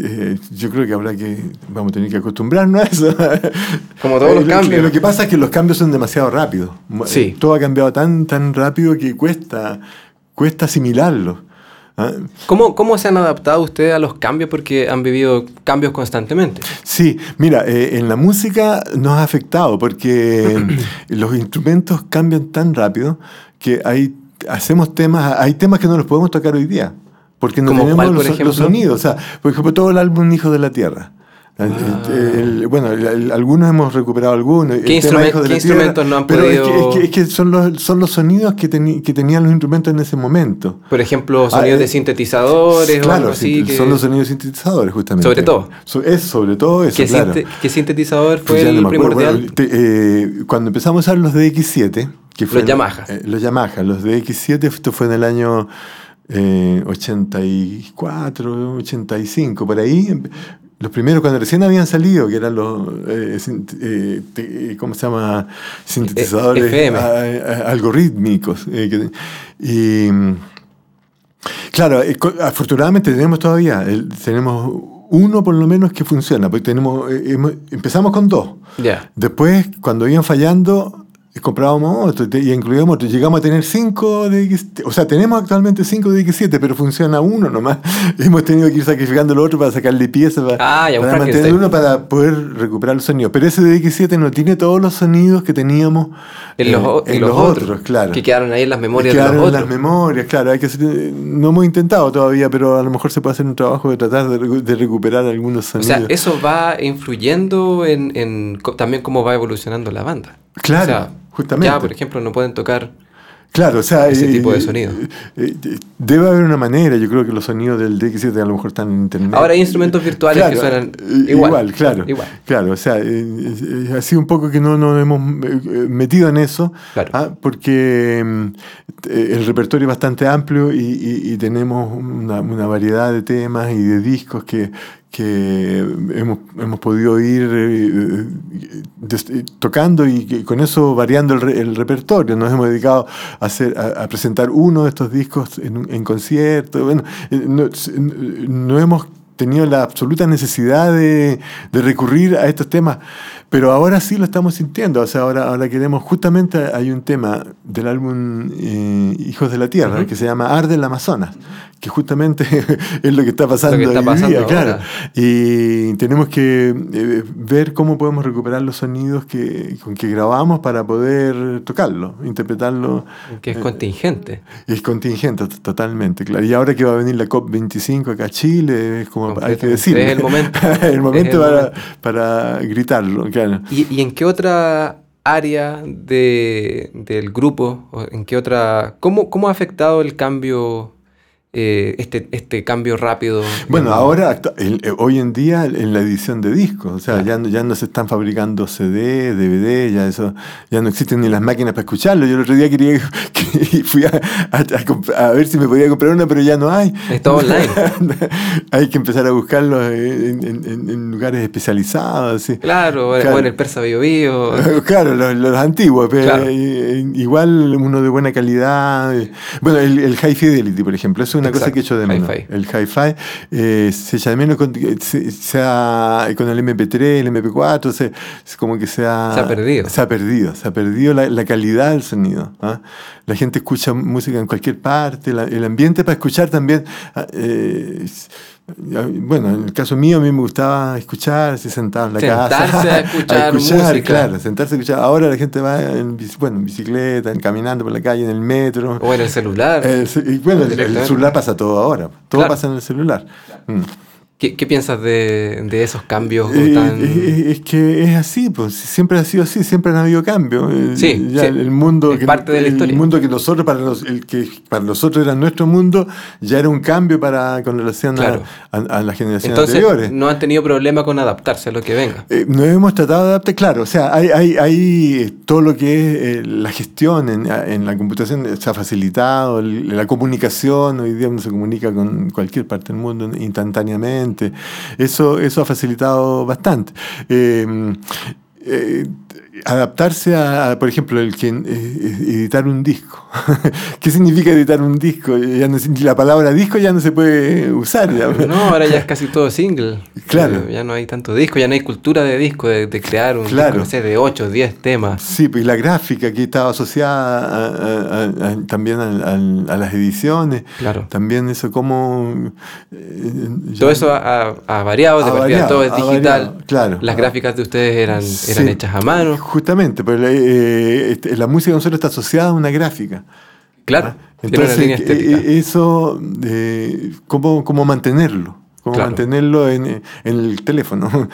eh, yo creo que habrá que, vamos a tener que acostumbrarnos a eso. *laughs* Como todos los cambios. Lo que pasa es que los cambios son demasiado rápidos. Sí. Todo ha cambiado tan, tan rápido que cuesta, cuesta asimilarlo. ¿Ah? ¿Cómo, ¿Cómo, se han adaptado ustedes a los cambios? Porque han vivido cambios constantemente. Sí, mira, eh, en la música nos ha afectado porque *clears throat* los instrumentos cambian tan rápido que hay, hacemos temas, hay temas que no los podemos tocar hoy día. Porque no tenemos los, los, sonidos. O sea, por ejemplo, todo el álbum Hijo de la Tierra. Ah. bueno, algunos hemos recuperado algunos. ¿Qué, instrumentos no han pero podido...? Es que, son, los, son los sonidos que, que tenían los instrumentos en ese momento. Por ejemplo, sonidos ah, de sintetizadores claro, o algo así. Son los sonidos sintetizadores, justamente. Sobre todo. es sobre todo eso, ¿Qué, claro. ¿Qué sintetizador fue el primordial? Eh, cuando empezamos a usar los DX7... Que los Yamaha. Eh, los Yamaha, los DX7, esto fue en el año... 84, eh, 85, por ahí, los primeros cuando recién habían salido, que eran los, eh, eh, ¿cómo se llama? Sintetizadores eh, algorítmicos. y claro, afortunadamente tenemos todavía, tenemos uno por lo menos que funciona, porque tenemos, empezamos con dos. Después, cuando iban fallando, comprábamos otro y incluíamos otro. Llegamos a tener cinco de O sea, tenemos actualmente cinco de X7, pero funciona uno nomás. *laughs* Hemos tenido que ir sacrificando el otro para sacarle piezas, para, ah, para mantener uno para poder recuperar los sonidos. Pero ese de X7 no tiene todos los sonidos que teníamos en los, en los, otros, claro. Que quedaron ahí en las memorias quedaron de los en las memorias, claro. Hay que no hemos intentado todavía, pero a lo mejor se puede hacer un trabajo de tratar de, recuperar algunos sonidos. O sea, eso va influyendo en, en también cómo va evolucionando la banda. Claro, O sea, justamente. Ya, por ejemplo, no pueden tocar Claro, o sea, ese eh, tipo de sonido. eh, eh, debe haber una manera, yo creo que los sonidos del DX7 a lo mejor están en internet. Ahora hay instrumentos virtuales que suenan eh, igual. claro. Igual. Claro, o sea, ha sido un poco que no nos hemos metido en eso, Claro. ah, porque mm, el repertorio es bastante amplio y, y- y tenemos una, una variedad de temas y de discos que, que hemos, hemos podido ir eh, tocando y que con eso variando el, el repertorio. Nos hemos dedicado a, hacer, a, a presentar uno de estos discos en, en concierto. Bueno, eh, no, no hemos tenido la absoluta necesidad de, de recurrir a estos temas, pero ahora sí lo estamos sintiendo. O sea, ahora, ahora queremos, justamente hay un tema del álbum eh, Hijos de la Tierra Ujú. que se llama Arde el Amazonas, que justamente *laughs* es lo que está pasando, que está hoy pasando día, ahora. claro. Y tenemos que eh, ver cómo podemos recuperar los sonidos que, con que grabamos para poder tocarlo, interpretarlo. Que es contingente. Es contingente totalmente, claro. Y ahora que va a venir la COP25 acá a Chile, es como hay que decirlo. *laughs* Es el momento. el momento el para, momento. para gritarlo, claro. ¿Y, y en qué otra área de, del grupo, en qué otra... ¿Cómo, cómo ha afectado el cambio, eh, este, este cambio rápido? Bueno, en- ahora, el- eh, hoy en día, en la edición de discos, o sea, ya, no, ya no se están fabricando CD, DVD, ya eso, ya no existen ni las máquinas para escucharlo. Yo el otro día quería *laughs* que fui a, a- a comp- a ver si me podía comprar una, pero ya no hay. Es todo online. *laughs* hay que empezar a buscarlo en, en- lugares especializados. así. Claro, Claro. o en el Persa Bio Bio. *laughs* Claro, los, los antiguos, pero Claro. eh, igual uno de buena calidad. eh. Bueno, el, el High Fidelity, por ejemplo, eso es una cosa que echo de menos. hi-fi. El Hi-Fi eh, se echa de menos con, sea con el MP3, el MP4, se, como que se ha, Se ha perdido. Se ha perdido, se ha perdido la, la calidad del sonido. ¿ah? La gente escucha música en cualquier parte, la- el ambiente para escuchar también. ah, eh, bueno, en el caso mío, a mí me gustaba escuchar, así sentado en la Sentarse casa. a *laughs* escuchar música. Claro, sentarse a escuchar. Ahora la gente va en, bueno, en bicicleta, en- caminando por la calle, en el metro. O en el celular. Eh, y bueno, el, celular pasa todo ahora. Todo Claro. pasa en el celular. Mm. ¿Qué, qué piensas de, de esos cambios Eh, tan... eh, es que es así, pues siempre ha sido así, siempre han habido cambios. Eh, Sí, ya sí. el mundo Es que, parte de la el historia. mundo que nosotros para los, el que para nosotros era nuestro mundo ya era un cambio para con relación a- Claro. a, a las generaciones Entonces, anteriores. no han tenido problema con adaptarse a lo que venga. Eh, nos hemos tratado de adaptar, claro, o sea, hay, hay, hay todo lo que es eh, la gestión en, en la computación eh, se ha facilitado, el- la comunicación, hoy día uno se comunica con cualquier parte del mundo instantáneamente, eso, eso ha facilitado bastante. Eh, eh, adaptarse a, por ejemplo, el que eh, editar un disco. *laughs* ¿Qué significa editar un disco? Ya no, la palabra disco ya no se puede usar. ya. No, ahora ya es casi todo single. Claro. Eh, Ya no hay tanto disco, ya no hay cultura de disco, de, de crear un Claro. disco, no sé, de 8, 10 temas. Sí, pues y la gráfica que estaba asociada a- a- a- también a, las ediciones. Claro. También eso como... eh, Todo eso ha, variado, de partida variado, todo es digital. variado, claro. Las gráficas de ustedes eran, eran Sí. hechas a mano. Justamente, pero eh, este, la música de nosotros está asociada a una gráfica. Claro, tiene Entonces, una eh, eh, eso, eh, ¿cómo, cómo mantenerlo? ¿Cómo Claro. mantenerlo en, en el teléfono?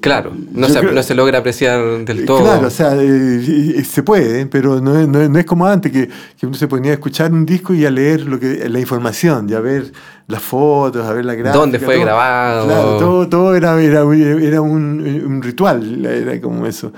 claro, no se, creo- no se logra apreciar del todo. Claro, o sea, eh, se puede, pero no es, no es- no es como antes, que, que uno se ponía a escuchar un disco y a leer lo que, la información, y a ver las fotos, a ver la gráfica. ¿Dónde fue todo. grabado? Claro, todo, todo era, era, era un, un ritual, era como eso.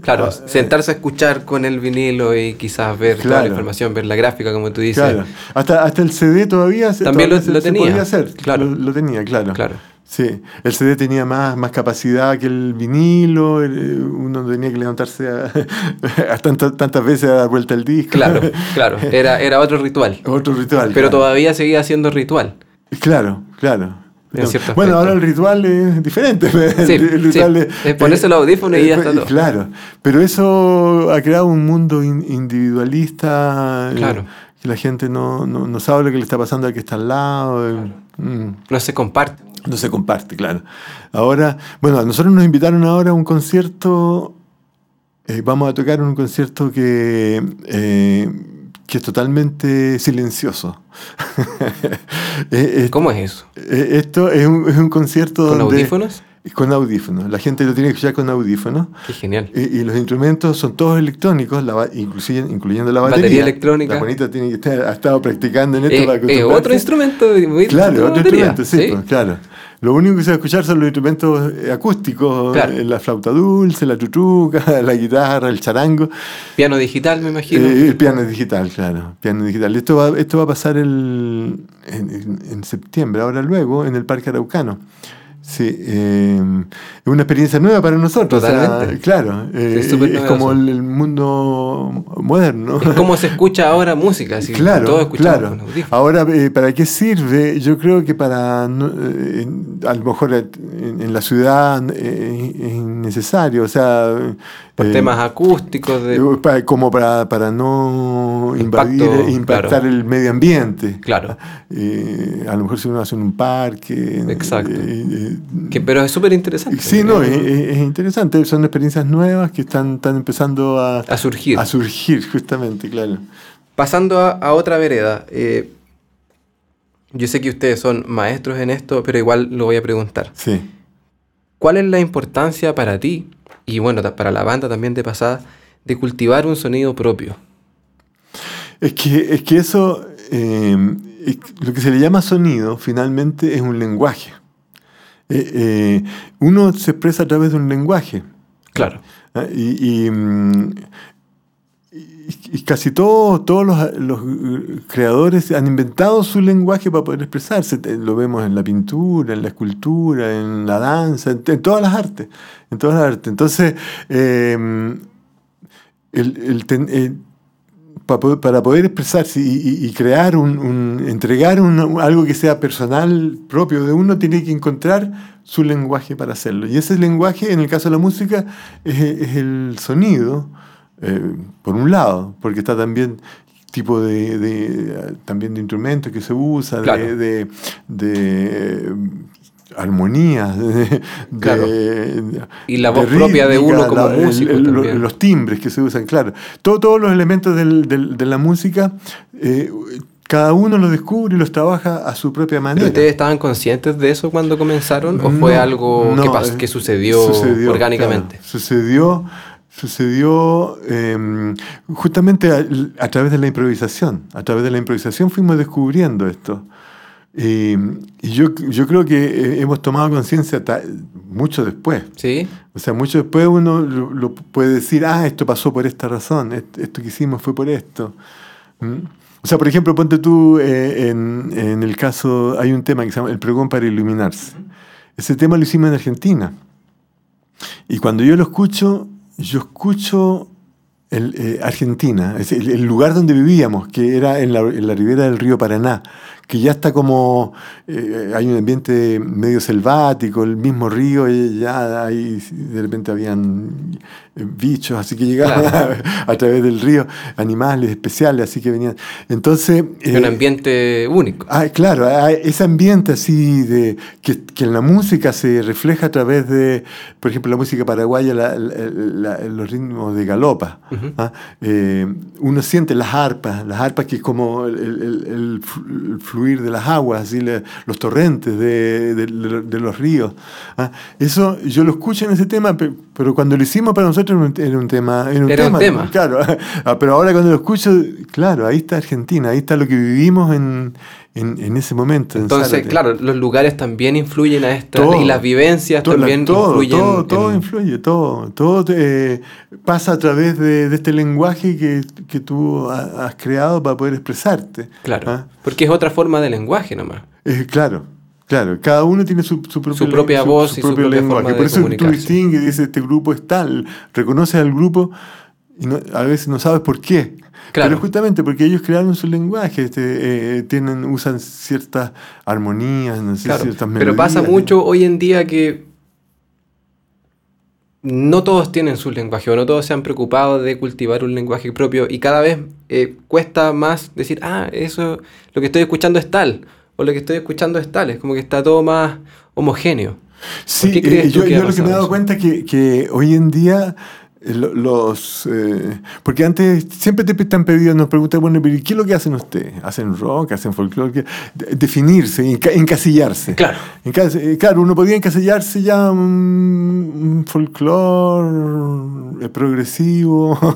Claro, Ah, sentarse a escuchar con el vinilo y quizás ver toda la información, ver la gráfica, como tú dices. Claro, hasta, hasta el CD todavía, se- También lo- todavía lo se tenía, podía hacer, claro. lo, lo tenía, claro. Claro. Sí, el CD tenía más, más capacidad que el vinilo, el- uno tenía que levantarse a, *laughs* a tantas, tantas veces a dar vuelta el disco. Claro, claro, *laughs* era, era otro ritual. Otro ritual. Pero claro. todavía seguía siendo ritual. Claro, claro. Bueno, aspecto. ahora el ritual es diferente. *laughs* Sí, el, el ritual sí. es, Es ponerse los audífonos y ya está todo. Claro, pero eso ha creado un mundo in- individualista. eh, Claro. que la gente no, no, no sabe lo que le está pasando al que está al lado. eh, mm. No se comparte. No se comparte, claro. Ahora, bueno, a nosotros nos invitaron ahora a un concierto. eh, vamos a tocar un concierto que, eh, que es totalmente silencioso. *laughs* Eh, eh, ¿Cómo es eso? eh, esto es un, es un concierto ¿Con donde. audífonos? con audífonos. La gente lo tiene que escuchar con audífonos. Qué genial. Y, y los instrumentos son todos electrónicos, la, incluyendo la batería. Batería electrónica. La Juanita tiene que estar, ha estado practicando en esto Eh, para eh, otro instrumento muy Claro, otro batería, instrumento, sí, pues, claro. Lo único que se va a escuchar son los instrumentos eh, acústicos, Claro. eh, la flauta dulce, la chuchuca, *laughs* la guitarra, el charango. Piano digital, me imagino. Eh, el piano digital, claro, piano digital. Esto va, esto va a pasar el, en- en septiembre, ahora luego, en el Parque Araucano. Sí, eh, es una experiencia nueva para nosotros. o sea, claro, eh, Es como el, el mundo moderno. Es como se escucha ahora música, así Claro, todos claro. con. Ahora, eh, ¿para qué sirve? Yo creo que para, no- eh, a lo mejor en, en la ciudad eh, es innecesario, o sea... Por temas acústicos, de, como para, para no Impacto, invadir, impactar claro. el medio ambiente. Claro. A lo mejor si uno hace en un parque. Exacto. Que, pero es súper interesante. Sí, no, es, Eh, es- es interesante. Son experiencias nuevas que están, están empezando a, a surgir. a surgir, justamente, claro. Pasando a, a otra vereda, eh, yo sé que ustedes son maestros en esto, pero igual lo voy a preguntar. Sí. ¿Cuál es la importancia para ti, y bueno, para la banda también de pasada, de cultivar un sonido propio? Es que, es que eso, eh, es- lo que se le llama sonido, finalmente es un lenguaje. Eh, eh, uno se expresa a través de un lenguaje. Claro. ¿ah? Y, y, mm, y- casi todos, todos los, los, eh, creadores han inventado su lenguaje para poder expresarse. Lo vemos en la pintura, en la escultura, en la danza, en, en todas las artes. En todas las artes. Entonces, eh, el- el ten- po- para poder expresarse y, crear un, un- entregar un- algo que sea personal propio de uno, tiene que encontrar su lenguaje para hacerlo. Y ese lenguaje, en el caso de la música, es, es el sonido, eh, por un lado, porque está también tipo de, de, también de instrumentos que se usa, de- Claro. de, de, armonías, de, de- Claro. Y la de voz propia de uno como el- músico el- también. los timbres que se usan, claro. Todo- todos los elementos del- del- de la música, eh, cada uno los descubre y los trabaja a su propia ¿Pero manera. ustedes estaban conscientes de eso cuando comenzaron? ¿O fue No, algo no, que, pas- eh, que sucedió, orgánicamente? claro. sucedió, sucedió eh, justamente a, a través de la improvisación. A través de la improvisación fuimos descubriendo esto. Y, y yo, yo creo que eh, hemos tomado conciencia mucho después. ¿Sí? O sea, mucho después uno lo, lo puede decir, ah, esto pasó por esta razón, est- esto que hicimos fue por esto. ¿Mm? O sea, por ejemplo, ponte tú eh, en, en el caso, hay un tema que se llama El pregón para iluminarse. Ese tema lo hicimos en Argentina. Y cuando yo lo escucho, yo escucho el, eh, Argentina, es el, el lugar donde vivíamos, que era en la, en la ribera del río Paraná, que ya está como, eh, hay un ambiente medio selvático, el mismo río, y ya ahí de repente habían bichos, así que llegaban Claro. *laughs* a, través del río, animales especiales, así que venían. Entonces... Es eh, un ambiente único. Ah, claro, ah, ese ambiente así de que, que en la música se refleja a través de, por ejemplo, la música paraguaya, la- la- la- los ritmos de galopa. Ujú. ¿ah? Eh, uno siente las arpas, las arpas que es como el, el- el flu- el fluir de las aguas, así, los torrentes de, de- de- los ríos. ¿ah? Eso yo lo escucho en ese tema, pe- pero cuando lo hicimos para nosotros era un, era un tema. Era un Era un tema. Claro, *laughs* Ah, pero ahora cuando lo escucho, claro, ahí está Argentina, ahí está lo que vivimos en, en, en ese momento. en Entonces, claro, los lugares también influyen a esto. Todo. Y las vivencias Todo, también todo, influyen. todo, influye, todo, todo eh, pasa a través de, de este lenguaje que, que tú ha- has creado para poder expresarte. Claro. ¿ah? Porque es otra forma de lenguaje nomás. Eh, claro, claro, cada uno tiene su, su, propio Su propia voz y su propia forma de Por eso tú distingues y dices, este grupo es tal, reconoces al grupo y no- a veces no sabes por qué. Claro. Pero justamente porque ellos crearon su lenguaje, este, eh, tienen, usan ciertas armonías, no sé, Claro, ciertas pero pasa melodías. mucho hoy en día que no todos tienen su lenguaje o no todos se han preocupado de cultivar un lenguaje propio y cada vez eh, cuesta más decir, ah, eso, lo que estoy escuchando es tal o lo que estoy escuchando es tal, es como que está todo más homogéneo. Sí, qué crees eh, tú yo, que ha yo lo que me he dado cuenta que, que hoy en día eh, los eh, porque antes siempre te están pedido nos preguntan bueno pero qué es lo que hacen ustedes hacen rock hacen folclore definirse encasillarse. Claro. Claro uno podía encasillarse ya un, folclore progresivo. *laughs*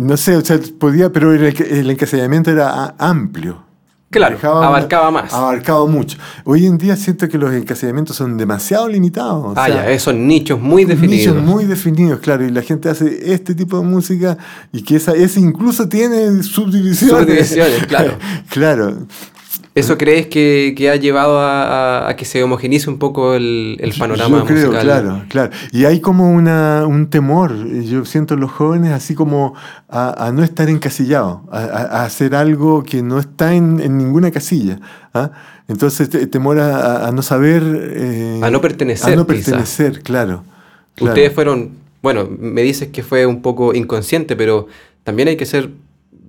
No sé o sea podía pero el encasillamiento era amplio Claro, abarcaba más. Abarcaba mucho. Hoy en día siento que los encasillamientos son demasiado limitados. Ah, ya, son nichos muy definidos. Nichos muy definidos, claro. Y la gente hace este tipo de música y que esa, ese incluso tiene subdivisiones. Subdivisiones, claro. *laughs* claro. ¿Eso crees que, ha llevado a, que se homogenice un poco el, panorama yo creo, Claro, claro. Y hay como una, un temor, yo siento en los jóvenes, así como a, no estar encasillados, a, hacer algo que no está en, ninguna casilla. ¿ah? Entonces, temor a, no saber. Eh, a no pertenecer. A no pertenecer, claro, Ustedes fueron. Bueno, me dices que fue un poco inconsciente, pero también hay que ser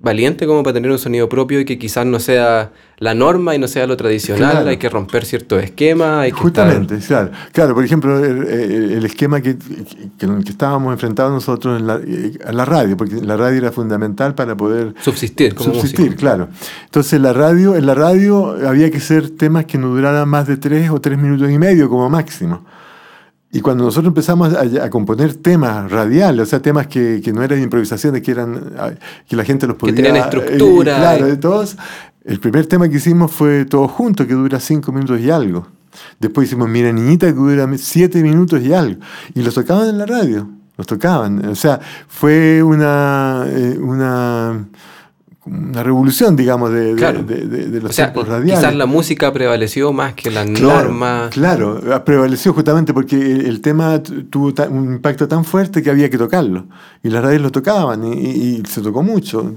valiente como para tener un sonido propio y que quizás no sea la norma y no sea lo tradicional, hay que romper ciertos esquemas. Hay que Justamente, claro. Claro, por ejemplo, el, esquema que, que, que, estábamos enfrentados nosotros en la, eh, la, radio, porque la radio era fundamental para poder subsistir como Subsistir, claro. Entonces la radio, en la radio había que ser temas que no duraran más de tres o tres minutos y medio como máximo. Y cuando nosotros empezamos a, componer temas radiales, o sea, temas que, que, no eran improvisaciones, que eran que la gente los podía... Que tenían estructura. Eh, claro, de todos. El primer tema que hicimos fue Todo Junto, que dura cinco minutos y algo. Después hicimos Mira Niñita, que dura siete minutos y algo. Y los tocaban en la radio, los tocaban. O sea, fue una... Eh, una una revolución, digamos, de, de, los tiempos radiales. Quizás la música prevaleció más que la norma. Claro, prevaleció justamente porque el, tema tuvo un impacto tan fuerte que había que tocarlo. Y las radios lo tocaban y, se tocó mucho.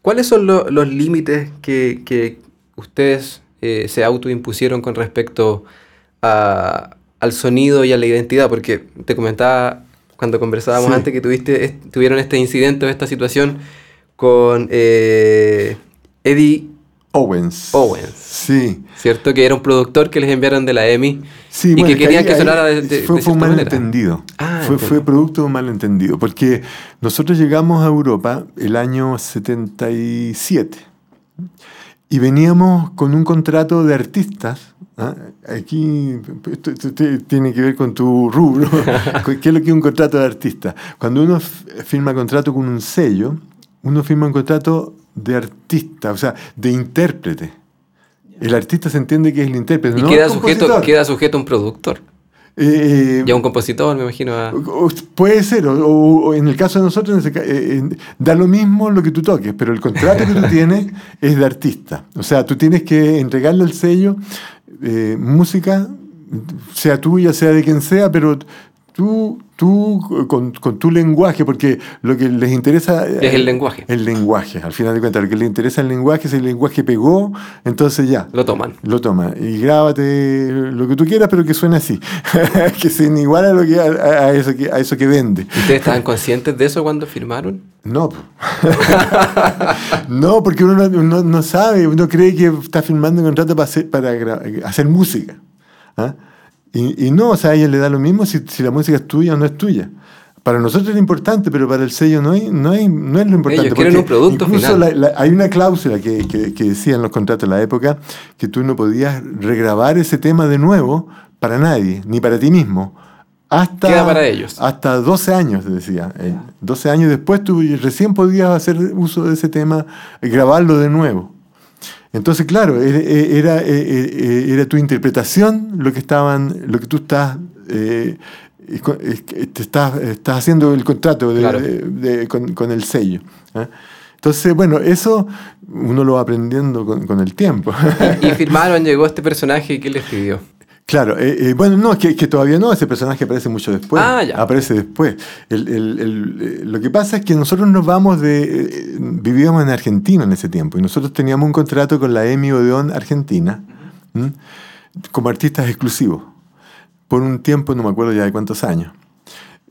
¿Cuáles son los límites que, ustedes eh, se autoimpusieron con respecto al sonido y a la identidad? Porque te comentaba cuando conversábamos antes que tuviste, tuvieron este incidente o esta situación con eh, Eddie Owens. Owens. Sí. ¿Cierto? Que era un productor que les enviaron de la EMI sí, y que querían que, sonara de, Fue, fue un malentendido. Ah, fue, fue, producto de un malentendido. Porque nosotros llegamos a Europa el año 77 y veníamos con un contrato de artistas. ¿ah? Aquí esto, tiene que ver con tu rubro. *laughs* ¿Qué es lo que es un contrato de artista? Cuando uno firma contrato con un sello, uno firma un contrato de artista, o sea, de intérprete. El artista se entiende que es el intérprete. Y no queda, sujeto, queda sujeto a un productor. Eh, y a un compositor, me imagino. Puede ser, o, en el caso de nosotros, eh, da lo mismo lo que tú toques, pero el contrato que tú *laughs* tienes es de artista. O sea, tú tienes que entregarle el sello, eh, música, sea tuya, sea de quien sea, pero tú, tú con, tu lenguaje, porque lo que les interesa... Es el lenguaje. El lenguaje, al final de cuentas, lo que les interesa el lenguaje, si el lenguaje pegó, entonces ya. Lo toman. Lo toman. Y grábate lo que tú quieras, pero que suene así. *laughs* que se igual a, lo que, a, eso que, a eso que vende. ¿Ustedes estaban conscientes de eso cuando firmaron? No. *laughs* no, porque uno no, sabe, uno cree que está firmando un contrato para hacer, para hacer música. ¿ah? Y, no, o sea, a ella le da lo mismo si, la música es tuya o no es tuya. Para nosotros es importante, pero para el sello no, hay, no, hay, no es lo importante. Ellos quieren un producto incluso hay una cláusula que, que, que decía en los contratos de la época que tú no podías regrabar ese tema de nuevo para nadie, ni para ti mismo. Hasta, Queda para ellos. Hasta 12 años, decía. 12 años después tú recién podías hacer uso de ese tema, grabarlo de nuevo. Entonces, claro, era, era, tu interpretación lo que estaban, lo que tú estás, eh, te estás, estás, haciendo el contrato con, el sello. ¿ah? Entonces, bueno, eso uno lo va aprendiendo con, el tiempo. *laughs* Y, firmaron, llegó este personaje y ¿qué les pidió? Claro, eh, eh, bueno, no, que, que todavía no, ese personaje aparece mucho después. Ah, ya. Aparece después. El, el, el, eh, lo que pasa es que nosotros nos vamos de. vivíamos en Argentina en ese tiempo y nosotros teníamos un contrato con la EMI Odeón Argentina como artistas exclusivos. Por un tiempo, no me acuerdo ya de cuántos años.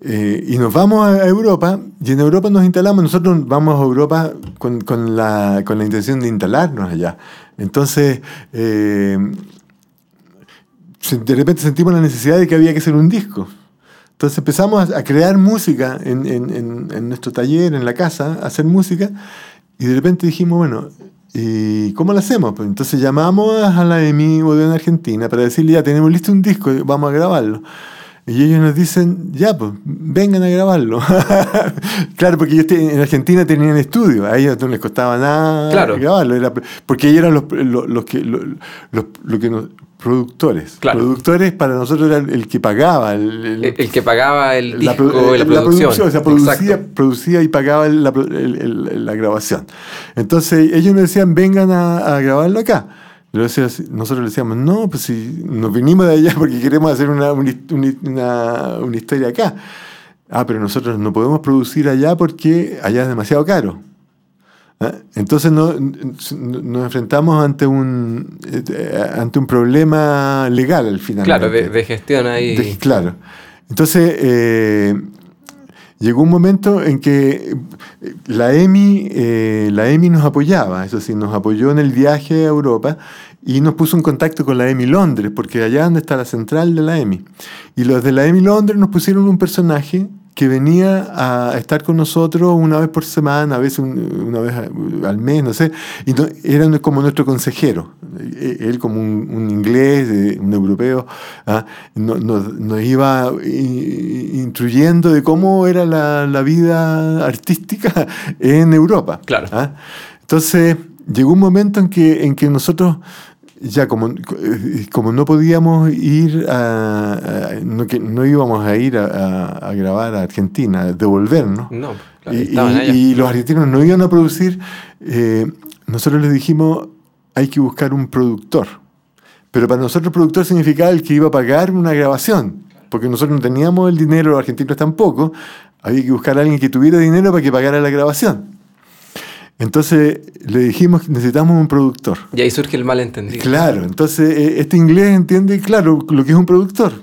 y nos vamos a Europa y en Europa nos instalamos. Nosotros vamos a Europa con, con, la, con la intención de instalarnos allá. Entonces de repente sentimos la necesidad de que había que hacer un disco. Entonces empezamos a, crear música en, en, en, nuestro taller, en la casa, a hacer música, y de repente dijimos, bueno, ¿y cómo lo hacemos? Pues entonces llamamos a la EMI en Argentina para decirle, ya tenemos listo un disco, vamos a grabarlo. Y ellos nos dicen, ya, pues, vengan a grabarlo. *laughs* claro, porque ellos en Argentina tenían estudio, a ellos no les costaba nada grabarlo, era, porque ellos eran los, los, que, los, los, que nos, productores. Productores para nosotros era el, que pagaba. El, el, que pagaba el disco, la, la, producción. o sea, producía, producía y pagaba la, grabación. Entonces ellos nos decían, vengan a, a grabarlo acá. Nosotros le decíamos, no, pues si nos vinimos de allá *laughs* porque queremos hacer una, una, una, historia acá. Ah, pero nosotros no podemos producir allá porque allá es demasiado caro. ¿Ah? Entonces no, nos enfrentamos ante un, eh, ante un problema legal al final. Claro, de, gestión ahí. claro. Entonces, eh, llegó un momento en que eh, la EMI, eh, la EMI nos apoyaba, eso sí, nos apoyó en el viaje a Europa y nos puso en contacto con la EMI Londres, porque allá donde está la central de la EMI. Y los de la EMI Londres nos pusieron un personaje que venía a estar con nosotros una vez por semana, a veces una vez al mes, no sé, y era como nuestro consejero. E, él como un, inglés, un europeo, ¿ah? nos, iba instruyendo de cómo era la, vida artística en Europa. Claro. ¿ah? Entonces, llegó un momento en que, en que nosotros ya como, como no podíamos ir a, no, que no íbamos a ir a, grabar a Argentina, a devolvernos. No, y, los argentinos no iban a producir, eh, nosotros les dijimos, hay que buscar un productor. Pero para nosotros productor significaba el que iba a pagar una grabación, porque nosotros no teníamos el dinero, los argentinos tampoco, había que buscar a alguien que tuviera dinero para que pagara la grabación. Entonces le dijimos, necesitamos un productor. Y ahí surge el malentendido. Claro, entonces eh, este inglés entiende, claro, lo que es un productor.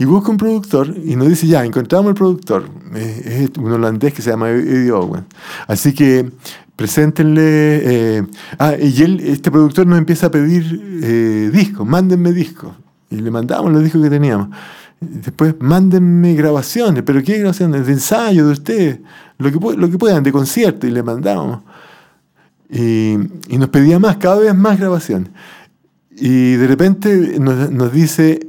Y busca un productor y nos dice, ya, encontramos el productor. Es un holandés que se llama Eddie Owen. Así que preséntenle... Eh, ah, y él, este productor nos empieza a pedir eh, discos, mándenme discos. Y le mandamos los discos que teníamos. Después, mándenme grabaciones. ¿Pero qué grabaciones? De ensayo de ustedes. Lo que, lo que puedan, de concierto. Y le mandamos. Y, nos pedía más, cada vez más grabación. Y de repente nos, dice,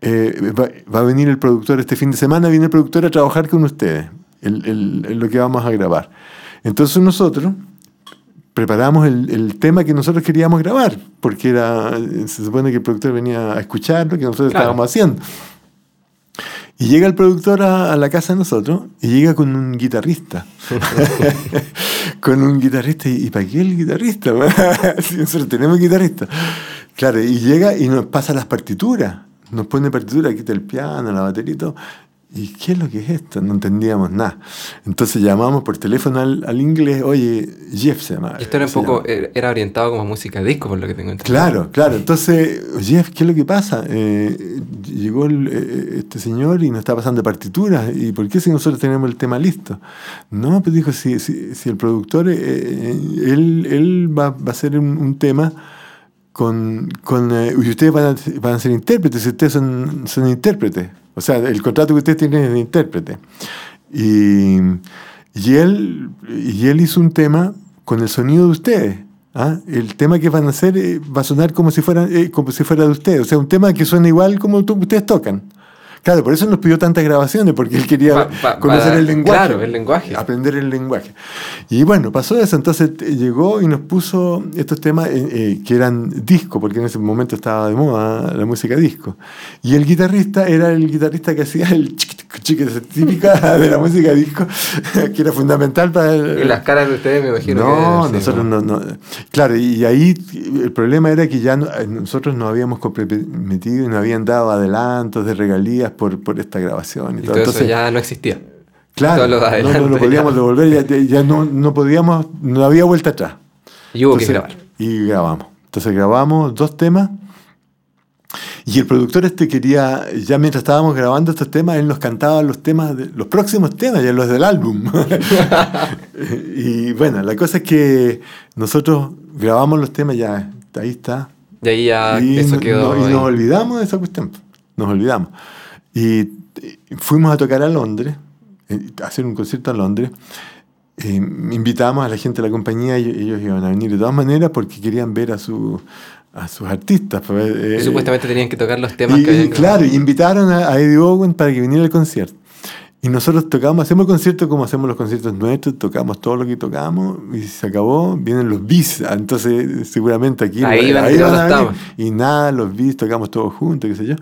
eh, va, a venir el productor este fin de semana, viene el productor a trabajar con ustedes, en lo que vamos a grabar. Entonces nosotros preparamos el, tema que nosotros queríamos grabar, porque era, se supone que el productor venía a escuchar lo que nosotros estábamos haciendo. Y llega el productor a, la casa de nosotros y llega con un guitarrista. *laughs* con un guitarrista. ¿Y, para qué el guitarrista? *laughs* si nosotros tenemos guitarrista. Claro, y llega y nos pasa las partituras. Nos pone partituras, quita el piano, la batería y todo. ¿Y qué es lo que es esto? No entendíamos nada. Entonces llamamos por teléfono al, inglés, oye, Jeff se llama. Esto era un poco, era orientado como música disco, por lo que tengo entendido. Claro, claro. Entonces, Jeff, ¿qué es lo que pasa? Eh, llegó eh, este señor y nos está pasando partituras. ¿Y por qué si nosotros tenemos el tema listo? No, pues dijo, si, si, el productor, eh, él, él va, va, a hacer un, tema con... con y ustedes van a, van a ser intérpretes, ustedes son, son intérpretes. O sea, el contrato que usted tiene es de intérprete. Y, y, él, y él hizo un tema con el sonido de ustedes. ¿ah? El tema que van a hacer eh, va a sonar como si, fuera, eh, como si fuera de ustedes. O sea, un tema que suena igual como ustedes tocan. Claro, por eso nos pidió tantas grabaciones, porque él quería conocer el lenguaje. Claro, el lenguaje. Aprender el lenguaje. Y bueno, pasó eso. Entonces eh, llegó y nos puso estos temas eh, eh, que eran disco, porque en ese momento estaba de moda la música disco. Y el guitarrista era el guitarrista que hacía el chique *laughs* típica de la música disco, *laughs* que era fundamental para... Y las caras de ustedes me imagino no, nosotros no, no, Claro, y ahí el problema era que ya nosotros nos habíamos comprometido y nos habían dado adelantos de regalías por, por esta grabación. Y, todo, Entonces, eso ya no existía. Claro, no, no, podíamos devolver, ya, ya no, no, podíamos, no había vuelta atrás. Y hubo que grabar. Y grabamos. Entonces grabamos dos temas. Y el productor este quería, ya mientras estábamos grabando estos temas, él nos cantaba los temas, de, los próximos temas, ya los del álbum. *laughs* y bueno, la cosa es que nosotros grabamos los temas, ya ahí está. Y ahí ya eso quedó. y nos olvidamos de esa cuestión. Nos olvidamos. Y fuimos a tocar a Londres, a hacer un concierto a Londres. invitamos a la gente de la compañía y ellos iban a venir de todas maneras porque querían ver a su a sus artistas. Pues, supuestamente tenían que tocar los temas que habían Claro, invitaron a, a Eddie Owen para que viniera al concierto. Y nosotros tocamos, hacemos el concierto como hacemos los conciertos nuestros, tocamos todo lo que tocamos y se acabó, vienen los bis. Ah, entonces, seguramente aquí. Ahí, van, a Y nada, los bis, tocamos todos juntos, qué sé yo.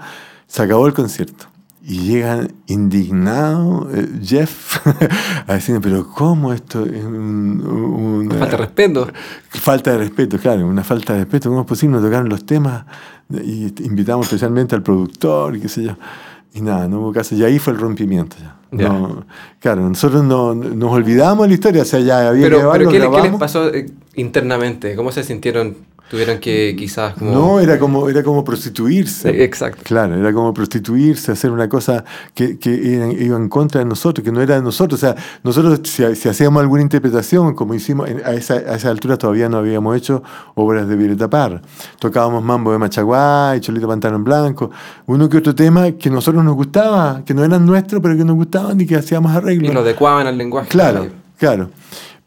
Se acabó el concierto. Y llegan indignados, eh, Jeff, *laughs* a decirme, pero ¿cómo esto es una falta de respeto? Falta de respeto, claro, una falta de respeto. ¿Cómo es posible no tocar los temas? Y invitamos especialmente al productor, qué sé yo. Y nada, no hubo caso. Y ahí fue el rompimiento. Ya. claro, nosotros no, nos olvidamos de la historia. O sea, ya había pero, pero ¿qué, ¿qué, les pasó eh, internamente? ¿Cómo se sintieron Tuvieron que quizás como... No, era como, era como prostituirse. Exacto. Claro, era como prostituirse, hacer una cosa que, que iba en contra de nosotros, que no era de nosotros. O sea, nosotros si, hacíamos alguna interpretación, como hicimos, a esa, a esa altura todavía no habíamos hecho obras de Violeta Parra. Tocábamos Mambo de Machaguay, Cholito Pantano en Blanco, uno que otro tema que a nosotros nos gustaba, que no eran nuestros, pero que nos gustaban y que hacíamos arreglos. Y lo adecuaban al lenguaje. Claro, claro.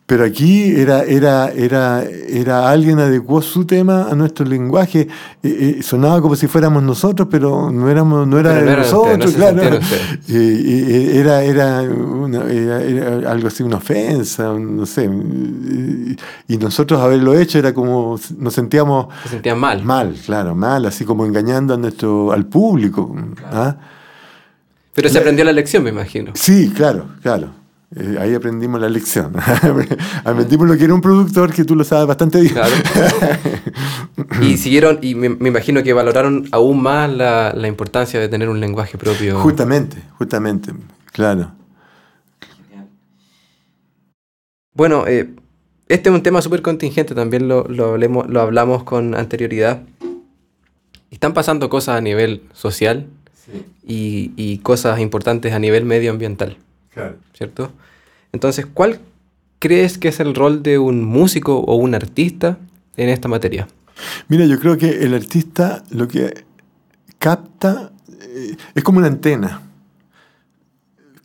Pero aquí era, era, era, era alguien adecuó su tema a nuestro lenguaje. Eh, eh, sonaba como si fuéramos nosotros, pero no éramos, no era de nosotros, claro. era, era, algo así, una ofensa, no sé. Y nosotros haberlo hecho era como nos sentíamos. Se sentían mal. Mal, claro, mal, así como engañando a nuestro, al público. ¿ah? Pero se aprendió la lección, me imagino. Sí, claro, claro. Eh, ahí aprendimos la lección. *laughs* aprendimos lo que era un productor, que tú lo sabes bastante bien. *laughs* y siguieron, y me, imagino que valoraron aún más la, la, importancia de tener un lenguaje propio. Justamente, justamente, claro. Bueno, eh, este es un tema súper contingente, también lo, lo, lo hablamos con anterioridad. Están pasando cosas a nivel social y, y cosas importantes a nivel medioambiental. ¿Cierto? Entonces, ¿cuál crees que es el rol de un músico o un artista en esta materia? Mira, yo creo que el artista lo que capta eh, es como una antena.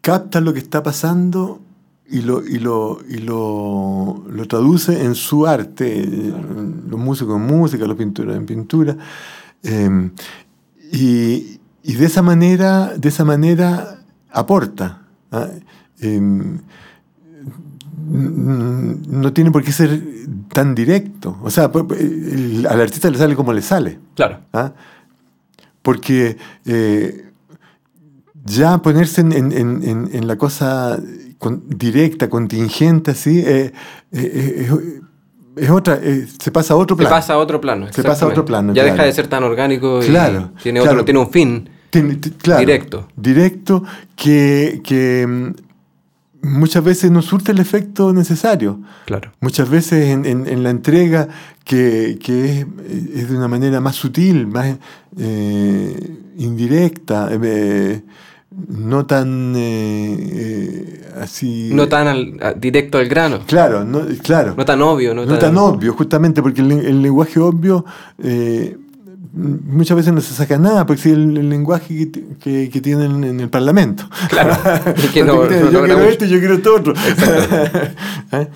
Capta lo que está pasando y lo, y lo, y lo, traduce en su arte. Los músicos en música, los pintores en pintura. Em, y, y, de esa manera, de esa manera aporta. ¿ah? Em, no tiene por qué ser tan directo. O sea, al artista le sale como le sale. Claro. ¿ah? Porque eh, ya ponerse en, la cosa directa, contingente, así, eh, eh, es otra, se pasa a otro plano. Se pasa a otro plano. Se pasa a otro plano. Ya deja de ser tan orgánico y tiene, otro, tiene un fin directo. Directo que, que muchas veces no surte el efecto necesario. Claro. Muchas veces en, la entrega que, es, de una manera más sutil, más eh, indirecta, eh, no tan eh, así... No tan directo al grano. Claro, no, claro. No tan obvio. No, tan, obvio, justamente porque el, lenguaje obvio muchas veces no se saca nada, porque es el, lenguaje que, que, tienen en el Parlamento. Claro, *laughs* yo quiero esto y yo quiero esto otro. *laughs* ¿Eh?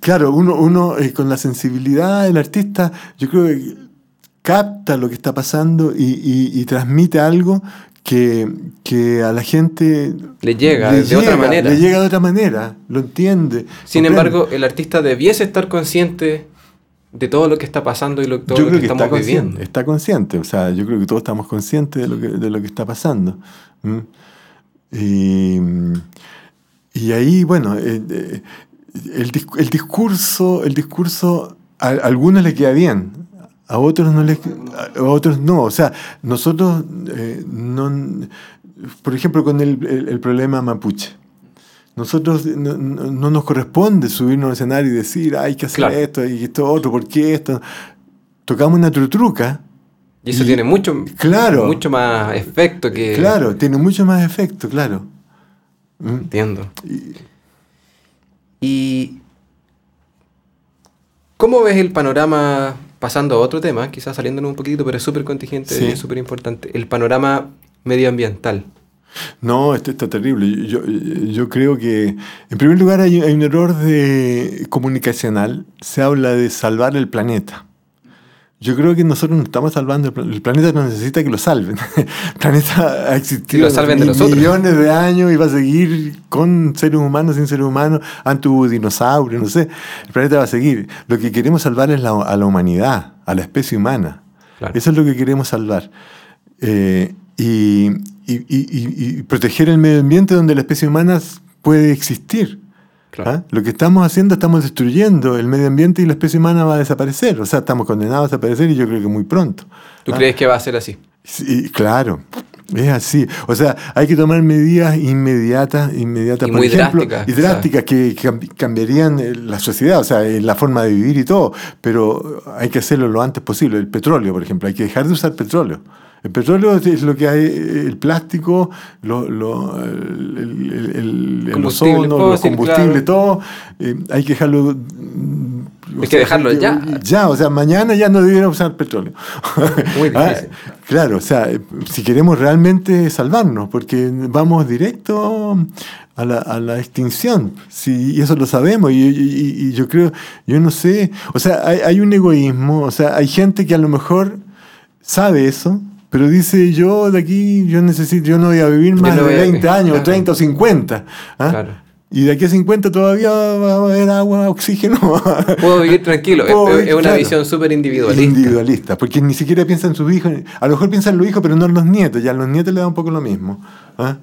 Claro, uno, uno eh, con la sensibilidad del artista, yo creo que capta lo que está pasando y, transmite algo que, que, a la gente le llega de otra manera. Le llega de otra manera, lo entiende. Sin embargo, el artista debiese estar consciente de todo lo que está pasando y lo, todo lo que, estamos está viviendo. Está consciente, o sea, yo creo que todos estamos conscientes de lo que, de lo que está pasando. Y, y, ahí, bueno, eh, eh, el, el, discurso, el discurso a, algunos le queda bien, a otros no les, a otros no. O sea, nosotros eh, no, por ejemplo, con el, el problema mapuche nosotros no, nos corresponde subirnos al escenario y decir, hay que hacer esto y esto otro, ¿por qué esto? Tocamos una trutruca. Y eso tiene mucho, claro, mucho más efecto que... Claro, tiene mucho más efecto, claro. ¿Mm? Entiendo. Y... ¿Cómo ves el panorama, pasando a otro tema, quizás saliéndonos un poquito, pero es súper contingente, es súper importante, el panorama medioambiental No, esto está terrible. Yo, yo creo que, en primer lugar, hay, hay un error de comunicacional. Se habla de salvar el planeta. Yo creo que nosotros no estamos salvando el, planeta. el planeta, no necesita que lo salven. *laughs* El planeta ha existido millones de años y va a seguir con seres humanos, sin seres humanos, antes hubo dinosaurios, no sé. El planeta va a seguir. Lo que queremos salvar es la, a la humanidad, a la especie humana. Eso es lo que queremos salvar. Eh, y, y, y, proteger el medio ambiente donde la especie humana puede existir. ¿Ah? Lo que estamos haciendo, estamos destruyendo el medio ambiente y la especie humana va a desaparecer. O sea, estamos condenados a desaparecer y yo creo que muy pronto. ¿Tú ¿Ah? crees que va a ser así? Sí, claro. Es así. O sea, hay que tomar medidas inmediatas, inmediatas, por ejemplo, drásticas, y drásticas que cambiarían eh, la sociedad, o sea, eh, la forma de vivir y todo, pero hay que hacerlo lo antes posible. El petróleo, por ejemplo, hay que dejar de usar petróleo. El petróleo es lo que hay, el plástico, lo, lo, el, el, ozono, los combustibles, todo. Eh, hay que dejarlo. Hay que dejarlo ya. Ya, o sea, mañana ya no debiéramos usar petróleo. *laughs* Muy *laughs* ah, claro, o sea, si queremos realmente salvarnos, porque vamos directo a la, a la extinción. Sí, y eso lo sabemos. Y, y, yo creo, yo no sé. O sea, hay, hay un egoísmo. O sea, hay gente que a lo mejor sabe eso pero dice, yo de aquí, yo necesito, yo no voy a vivir más de 20 años, 30 o 50. ¿ah? Y de aquí a 50 todavía va a haber agua, oxígeno. *laughs* Puedo vivir tranquilo. es, una visión súper individualista. Individualista, porque ni siquiera piensa en sus hijos. A lo mejor piensa en los hijos, pero no en los nietos. Ya a los nietos le da un poco lo mismo. ¿ah?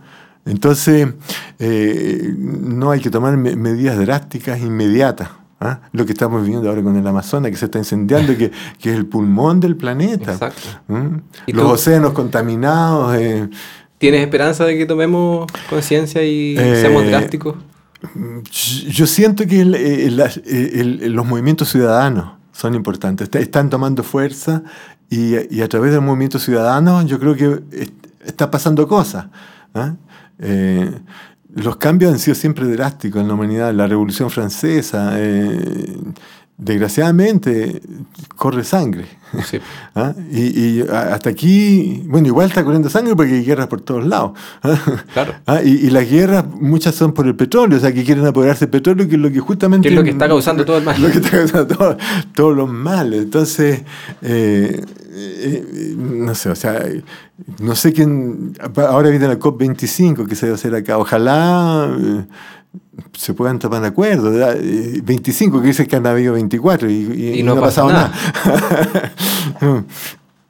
Entonces, eh, no hay que tomar medidas drásticas inmediatas. ¿Ah? Lo que estamos viviendo ahora con el Amazonas, que se está incendiando, que, que es el pulmón del planeta. Exacto. Los océanos contaminados. Eh. ¿Tienes esperanza de que tomemos conciencia y seamos eh, drásticos? Yo siento que eh, los movimientos ciudadanos son importantes. Están tomando fuerza y, y, a través del movimiento ciudadano yo creo que está pasando cosas. ¿ah? Los cambios han sido siempre drásticos en la humanidad. La Revolución Francesa, eh, desgraciadamente, corre sangre. *laughs* ¿Ah? Y, hasta aquí, bueno, igual está corriendo sangre porque hay guerras por todos lados. *laughs* Claro. ¿Ah? Y, las guerras, muchas son por el petróleo, o sea, que quieren apoderarse del petróleo, que es lo que justamente... Que es lo que está causando todo el mal. *laughs* Lo que está causando todos los males. Entonces, eh, eh, no sé, o sea, no sé quién... Ahora viene la COP25 que se va a hacer acá. Ojalá se puedan tomar de acuerdo. 25, eh, que dice que han habido 24 y, no, ha pasado nada. *laughs*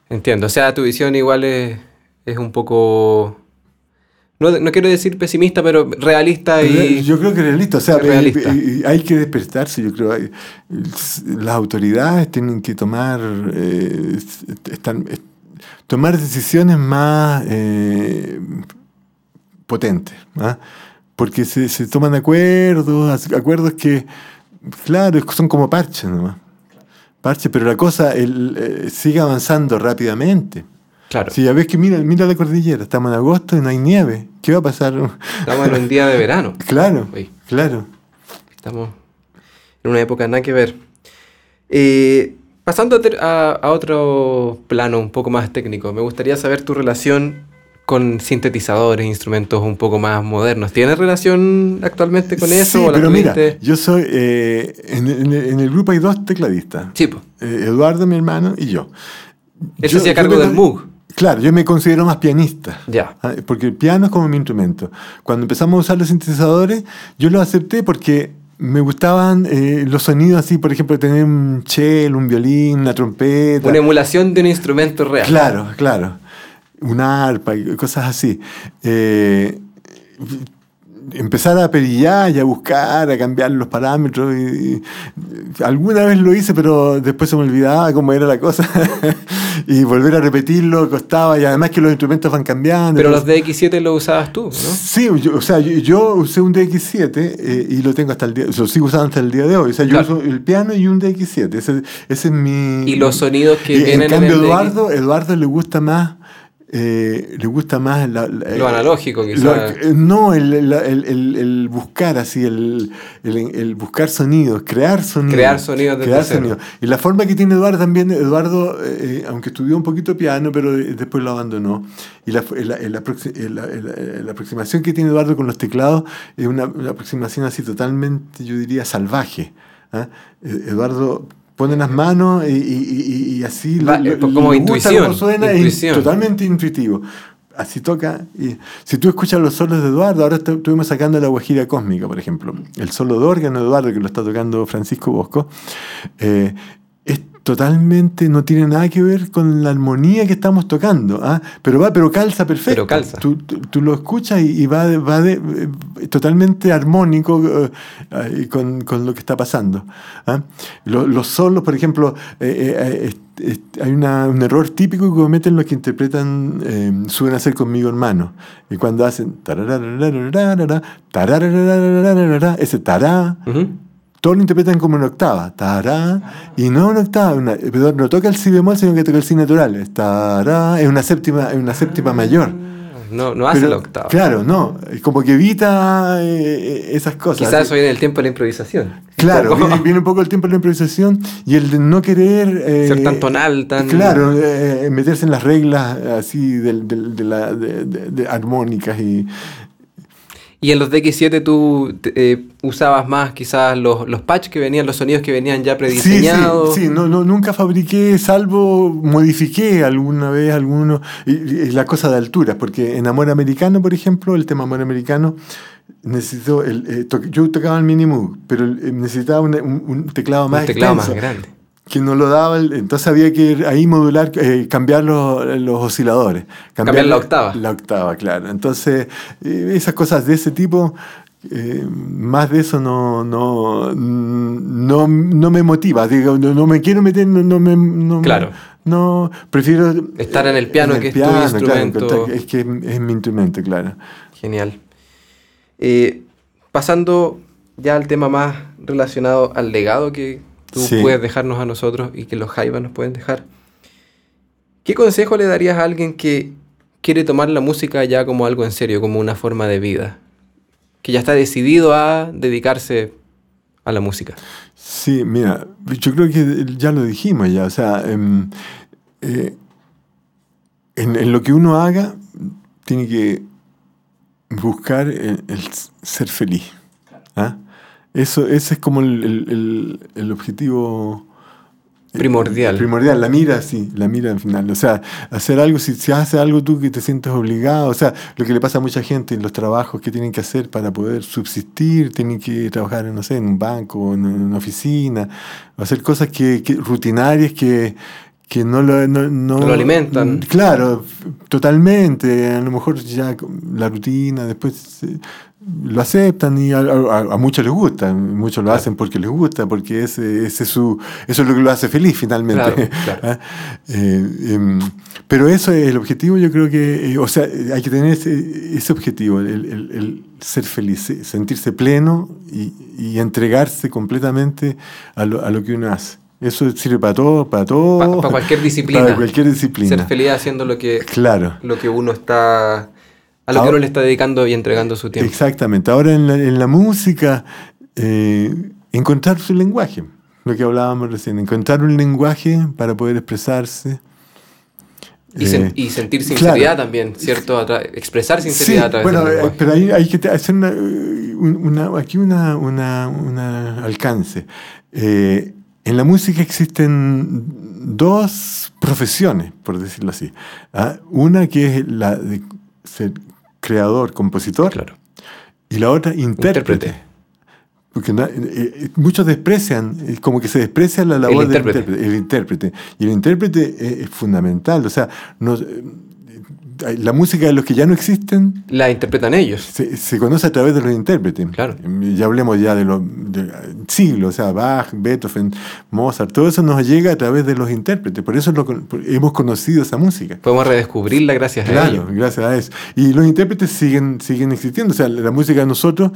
Entiendo. O sea, tu visión igual es, un poco. No, quiero decir pesimista, pero realista y. Yo creo que realista. O sea, hay que despertarse, yo creo. Las autoridades tienen que tomar. Eh, están, tomar decisiones más eh, potentes. ¿ah? Porque se, se toman acuerdos, acuerdos que, claro, son como parches nomás. Parches, pero la cosa eh, sigue avanzando rápidamente. Claro. Si ya ves que mira, mira la cordillera, estamos en agosto y no hay nieve. ¿Qué va a pasar? Estamos en un día de verano. *laughs* claro, claro. Estamos en una época nada que ver. Eh, pasando a, a, otro plano un poco más técnico, me gustaría saber tu relación con sintetizadores, instrumentos un poco más modernos. ¿Tienes relación actualmente con eso? Sí, pero mira, yo soy, eh, en, el grupo hay dos tecladistas. Sí, pues. Eduardo, mi hermano, y yo. Eso hacía cargo del Moog. Claro, yo me considero más pianista. Ya. Ah, porque el piano es como mi instrumento. Cuando empezamos a usar los sintetizadores, yo los acepté porque me gustaban eh, los sonidos así, por ejemplo, tener un cello, un violín, una trompeta. Una emulación de un instrumento real. Claro, claro un arpa y cosas así. Eh, empezar a perillar y a buscar, a cambiar los parámetros. Y, alguna vez lo hice, pero después se me olvidaba cómo era la cosa. *laughs* y volver a repetirlo costaba, y además que los instrumentos van cambiando. Pero los DX7 los usabas tú, ¿no? Sí, o sea, yo, usé un DX7 eh, y lo tengo hasta el día, lo sigo usando hasta el día de hoy. O sea, yo uso el piano y un DX7. Ese, es mi... Y los sonidos que vienen en cambio, Eduardo, Eduardo le gusta más eh, le gusta más la- la- Lo analógico, quizás. eh, no, el, el- el- el- el buscar así, el, buscar sonidos, crear sonidos. Crear sonidos crear sonidos. Y la forma que tiene Eduardo también, Eduardo, eh, aunque estudió un poquito piano, pero eh, después lo abandonó. Y la, la- la aproxi- la- la- la aproximación que tiene Eduardo con los teclados es una, una aproximación así totalmente, yo diría, salvaje. ¿ah? Eh, Eduardo pone las manos y, y- y- y así Va, le- eh, como intuición, suena, es totalmente intuitivo. Así toca. Y si tú escuchas los solos de Eduardo, ahora estu- estuvimos sacando la Guajira Cósmica, por ejemplo. El solo de órgano de Eduardo, que lo está tocando Francisco Bosco, eh, totalmente, no tiene nada que ver con la armonía que estamos tocando. ¿ah? Pero va, pero calza perfecto. Pero calza. Tú, tú- tú lo escuchas y, y va, de- va de- eh, totalmente armónico eh, eh, con, con lo que está pasando. ¿ah? Lo- Los, solos, por ejemplo, eh, eh, hay una- un error típico que cometen los que interpretan Suben a ser conmigo hermano. Y cuando hacen ese tará. Todos lo interpretan como en octava, tará, y no en octava, una- no toca el si bemol, sino que toca el si natural, es tará, es una séptima, es una séptima mayor. No, no hace Pero, la octava. Claro, no, es como que evita eh, esas cosas. Quizás eso viene del tiempo de la improvisación. Claro, viene, viene un poco el tiempo de la improvisación y el de no querer... eh, Ser tan tonal, tan- Claro, eh, meterse en las reglas así de, la- de armónicas y... Y en los DX7 tú eh, usabas más quizás los, los patch que venían, los sonidos que venían ya Sí, prediseñados. sí, sí, no, no, nunca fabriqué, salvo modifiqué alguna vez alguno, y, y la cosa de alturas, porque en Amor Americano, por ejemplo, el tema Amor Americano, necesitó, el, eh, to- yo tocaba el Mini Moog, pero eh, necesitaba un, un- un teclado más un teclado más grande. Que no lo daba, entonces había que ir ahí modular, eh, cambiar los, los osciladores. Cambiar la octava. La octava, claro. Entonces, eh, esas cosas de ese tipo, eh, más de eso no, no, no, no me motiva. Digo, no, no me quiero meter, no, no me... no Claro. no, prefiero... Estar en el piano, que es tu claro, instrumento. es que es mi instrumento, claro. Genial. Eh, pasando ya al tema más relacionado al legado que tú Sí. puedes dejarnos a nosotros y que los Jaivas nos pueden dejar. ¿Qué consejo le darías a alguien que quiere tomar la música ya como algo en serio, como una forma de vida? Que ya está decidido a dedicarse a la música. Sí, mira, yo creo que ya lo dijimos ya, o sea, em, eh, en, en lo que uno haga tiene que buscar el, el ser feliz. ¿ah? Eso, ese es como el, el- el- el objetivo eh, Primordial. primordial, la mira, sí, la mira al final. O sea, hacer algo, si, si haces algo tú que te sientes obligado, o sea, lo que le pasa a mucha gente en los trabajos que tienen que hacer para poder subsistir, tienen que trabajar, no sé, en un banco, en una oficina, hacer cosas que, que- rutinarias que, que no lo, no, no- lo alimentan. Claro, totalmente. A lo mejor ya la rutina, después eh, lo aceptan y a, a- a muchos les gusta. Muchos lo hacen porque les gusta, porque ese, ese es su, eso es lo que lo hace feliz finalmente. Claro, *laughs* claro. ¿Ah? Eh, em, pero eso es el objetivo, yo creo que, eh, o sea, hay que tener ese, ese objetivo, el, el- el ser feliz, sentirse pleno y, y entregarse completamente a lo, a lo que uno hace. Eso sirve para todo, para todo. Pa- *laughs* para cualquier disciplina. Para cualquier disciplina. Ser feliz haciendo lo que, Claro. lo que uno está. a lo que uno le está dedicando y entregando su tiempo. Exactamente. Ahora en la, en la música, eh, encontrar su lenguaje, lo que hablábamos recién, encontrar un lenguaje para poder expresarse. Y, sen- Eh, y sentir claro. sinceridad también, ¿cierto? Expresar sinceridad Sí, a través bueno, del eh, lenguaje. pero ahí hay que hacer una, un- una- aquí una, una- una alcance. Eh, en la música existen dos profesiones, por decirlo así. ¿ah? Una que es la de ser creador, compositor, Claro. y la otra intérprete. Intérprete. Porque eh, eh, muchos desprecian, eh, como que se desprecia la labor del intérprete. intérprete, el intérprete. Y el intérprete es, es fundamental. O sea, no- la música de los que ya no existen La interpretan ellos. se, se conoce a través de los intérpretes. Claro. Ya hablemos ya de los siglos, o sea, Bach, Beethoven, Mozart, todo eso nos llega a través de los intérpretes. Por eso lo hemos conocido esa música. Podemos redescubrirla gracias a Claro, ellos. gracias a eso. Y los intérpretes siguen, siguen existiendo. O sea, la música de nosotros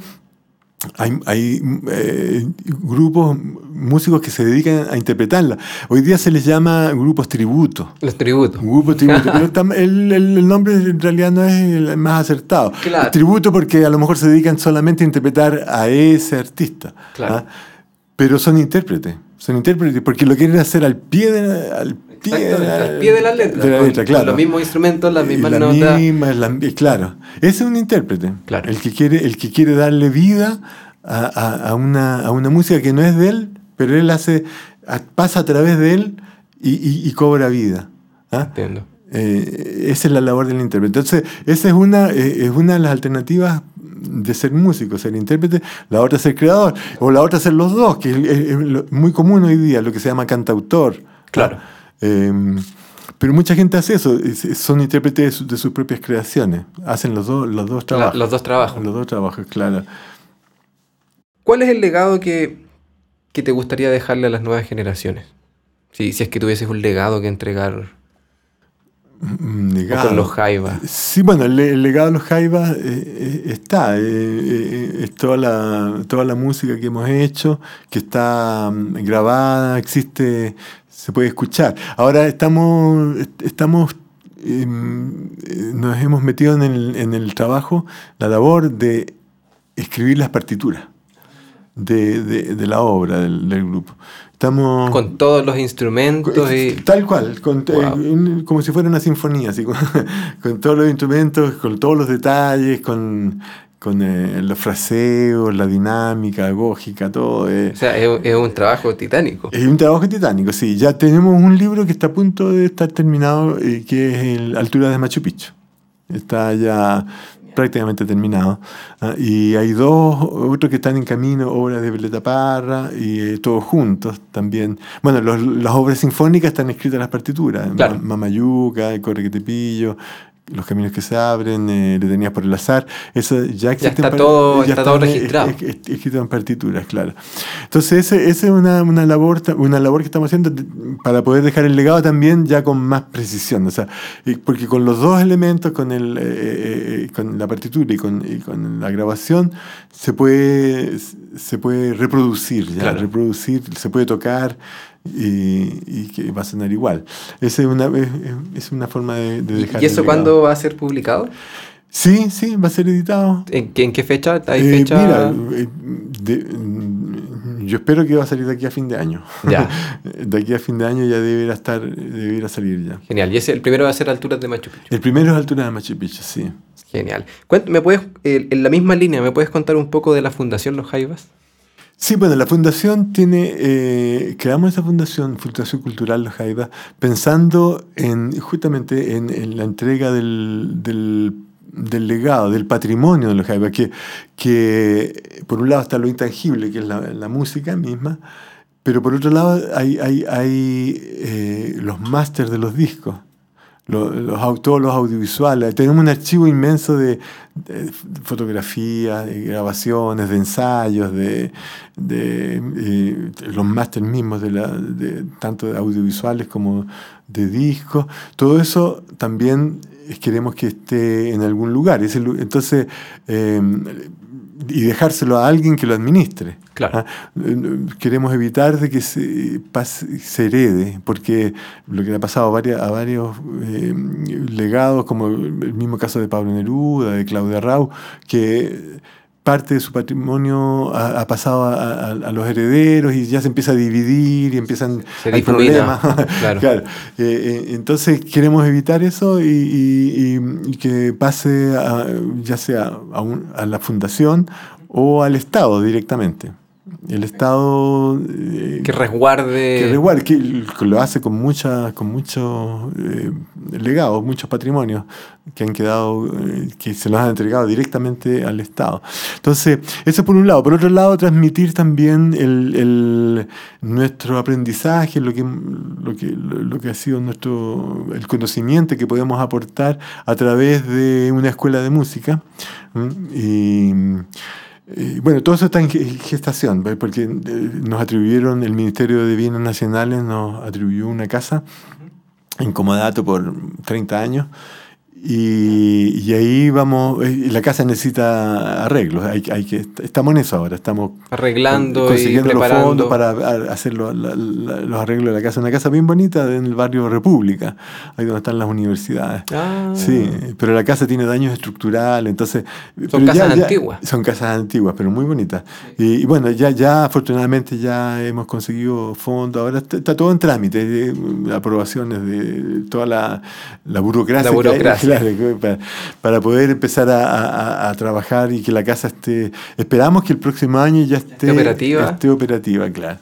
hay, hay eh, grupos, músicos que se dedican a interpretarla. Hoy día se les llama grupos tributo. Los tributos. Grupos tributo. pero *laughs* el, el, nombre en realidad no es el más acertado. Claro. Tributo porque a lo mejor se dedican solamente a interpretar a ese artista. Claro. ¿ah? Pero son intérpretes. Son intérpretes porque lo quieren hacer al pie de, al pie, Exacto, de, la, pie de la letra. de la con- letra, con claro. los mismos instrumentos, las mismas La notas. misma, la- claro. Ese es un intérprete. Claro. El que quiere, el que quiere darle vida a, a- a una, a una música que no es de él, pero él hace, pasa a través de él y, y- y cobra vida. ¿ah? Entiendo. Eh, esa es la labor del intérprete. Entonces, esa es una, eh, es una de las alternativas de ser músico, ser intérprete, la otra ser creador, o la otra ser los dos, que es, es- es lo- muy común hoy día, lo que se llama cantautor. Claro. Eh, pero mucha gente hace eso, es- es- son intérpretes de, su- de sus propias creaciones, hacen los dos, los dos La- trabajos. los dos trabajos. Los dos trabajos, claro. ¿Cuál es el legado que, que te gustaría dejarle a las nuevas generaciones? Si, si es que tuvieses un legado que entregar legado. con los Jaivas. Sí, bueno, el, el legado de los Jaivas eh, eh, está. eh, eh, es toda la, toda la música que hemos hecho, que está mm, grabada, existe, se puede escuchar. Ahora estamos, est- estamos em, eh, nos hemos metido en el, en el trabajo, la labor de escribir las partituras de, de- de la obra del, del grupo. Estamos Con todos los instrumentos y... Tal cual, con- Wow. eh, un- como si fuera una sinfonía, así, con, *laughs* con todos los instrumentos, con todos los detalles, con, con eh, los fraseos, la dinámica, gógica, todo. eh. O sea, es, es un trabajo titánico. Es un trabajo titánico, sí. Ya tenemos un libro que está a punto de estar terminado, eh, que es el Altura de Machu Picchu. Está ya prácticamente terminado. Ah, y hay dos, otros que están en camino, obras de Violeta Parra, y eh, todos juntos también. Bueno, los- las obras sinfónicas están escritas en las partituras. Claro. Ma- Mamayuca, El Corre que te pillo, Los caminos que se abren, eh, Le tenías por el azar. Eso ya existe. está todo- está todo registrado. es- es- escrito en partituras, claro. Entonces, esa es una, una labor, una labor que estamos haciendo para poder dejar el legado también ya con más precisión. O sea, porque con los dos elementos, con, el, eh, eh, eh, con la partitura y con, y con la grabación, se puede, se puede reproducir, ya, Claro. reproducir, se puede tocar. Y, y que va a sonar igual. Esa es una, es, una forma de, de ¿Y, dejar y el eso cuándo va a ser publicado? Sí, sí, va a ser editado. ¿En, qué- en qué fecha? ¿Hay Eh, fecha? mira, eh, de- mm, yo espero que va a salir de aquí a fin de año. Ya. *laughs* de aquí a fin de año ya deberá estar, deberá salir ya. Genial. Y ese, el primero va a ser Alturas de Machu Picchu. El primero es altura de Machu Picchu, sí. Genial. ¿Me puedes, eh, en la misma línea, ¿me puedes contar un poco de la Fundación Los Jaivas? Sí, bueno, la fundación tiene, eh, creamos esa fundación, Fundación Cultural Los Jaivas, pensando en justamente en, la entrega del, del, legado, del patrimonio de los Jaivas, que, que por un lado está lo intangible, que es la, la música misma, pero por otro lado hay, hay, hay eh, los másters de los discos. Lo- Los, au- todos los audiovisuales. Tenemos un archivo inmenso de, fotografías, de grabaciones, de ensayos, de, eh, los másteres mismos, de la, tanto de audiovisuales como de discos. Todo eso también eh, queremos que esté en algún lugar. Entonces, eh, y dejárselo a alguien que lo administre. Claro. Ah, Queremos evitar de que se, pase- se herede, porque lo que le ha pasado a, varias- a varios eh, legados, como el mismo caso de Pablo Neruda, de Claudia Rau, que parte de su patrimonio ha, ha pasado a, a- a los herederos y ya se empieza a dividir y empiezan Se hay difumina, problemas. *laughs* claro. Claro. Eh, eh, entonces queremos evitar eso y, y- y- y que pase a- ya sea a, un- a la fundación o al Estado directamente. El Estado eh, Que resguarde... que resguarde, que lo hace con mucha, con muchos eh, legados, muchos patrimonios que han quedado, eh, que se los han entregado directamente al Estado. Entonces, eso por un lado. Por otro lado, transmitir también el, el- nuestro aprendizaje, lo que, lo, que, lo, que ha sido nuestro, el conocimiento que podemos aportar a través de una escuela de música. Y, eh, bueno, todo eso está en ge- gestación, ¿ve? porque eh, nos atribuyeron, el Ministerio de Bienes Nacionales nos atribuyó una casa en comodato por 30 años y, y, ahí vamos, eh, la casa necesita arreglos, hay, hay que, estamos en eso ahora, estamos arreglando consiguiendo y los fondos para hacer los, los arreglos de la casa. Una casa bien bonita en el barrio República, ahí donde están las universidades. Ah. Sí, pero la casa tiene daños estructurales, entonces... Son casas ya- ya- antiguas. son casas antiguas, pero muy bonitas. Y, y bueno, ya, ya afortunadamente ya hemos conseguido fondos, ahora está, está todo en trámite, eh, aprobaciones de toda la, la burocracia, La burocracia. Claro, para, para poder empezar a, a- a trabajar y que la casa esté... Esperamos que el próximo año ya esté, operativa. esté operativa, claro.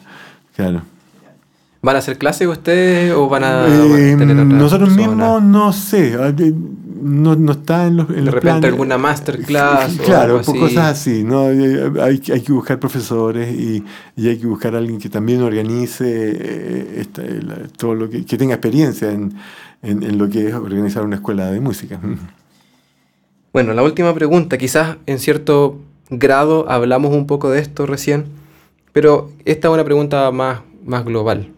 claro. ¿Van a hacer clases ustedes o van a Eh, tener otra nosotros persona? mismos no sé, eh, no, no está en los, en De los repente planes. alguna masterclass o Claro, algo así. cosas así. ¿no? Eh, Hay, hay que buscar profesores y, y hay que buscar a alguien que también organice eh, esta- todo lo que, que tenga experiencia en, en- en lo que es organizar una escuela de música. Bueno, la última pregunta, quizás en cierto grado hablamos un poco de esto recién, pero esta es una pregunta más, más global,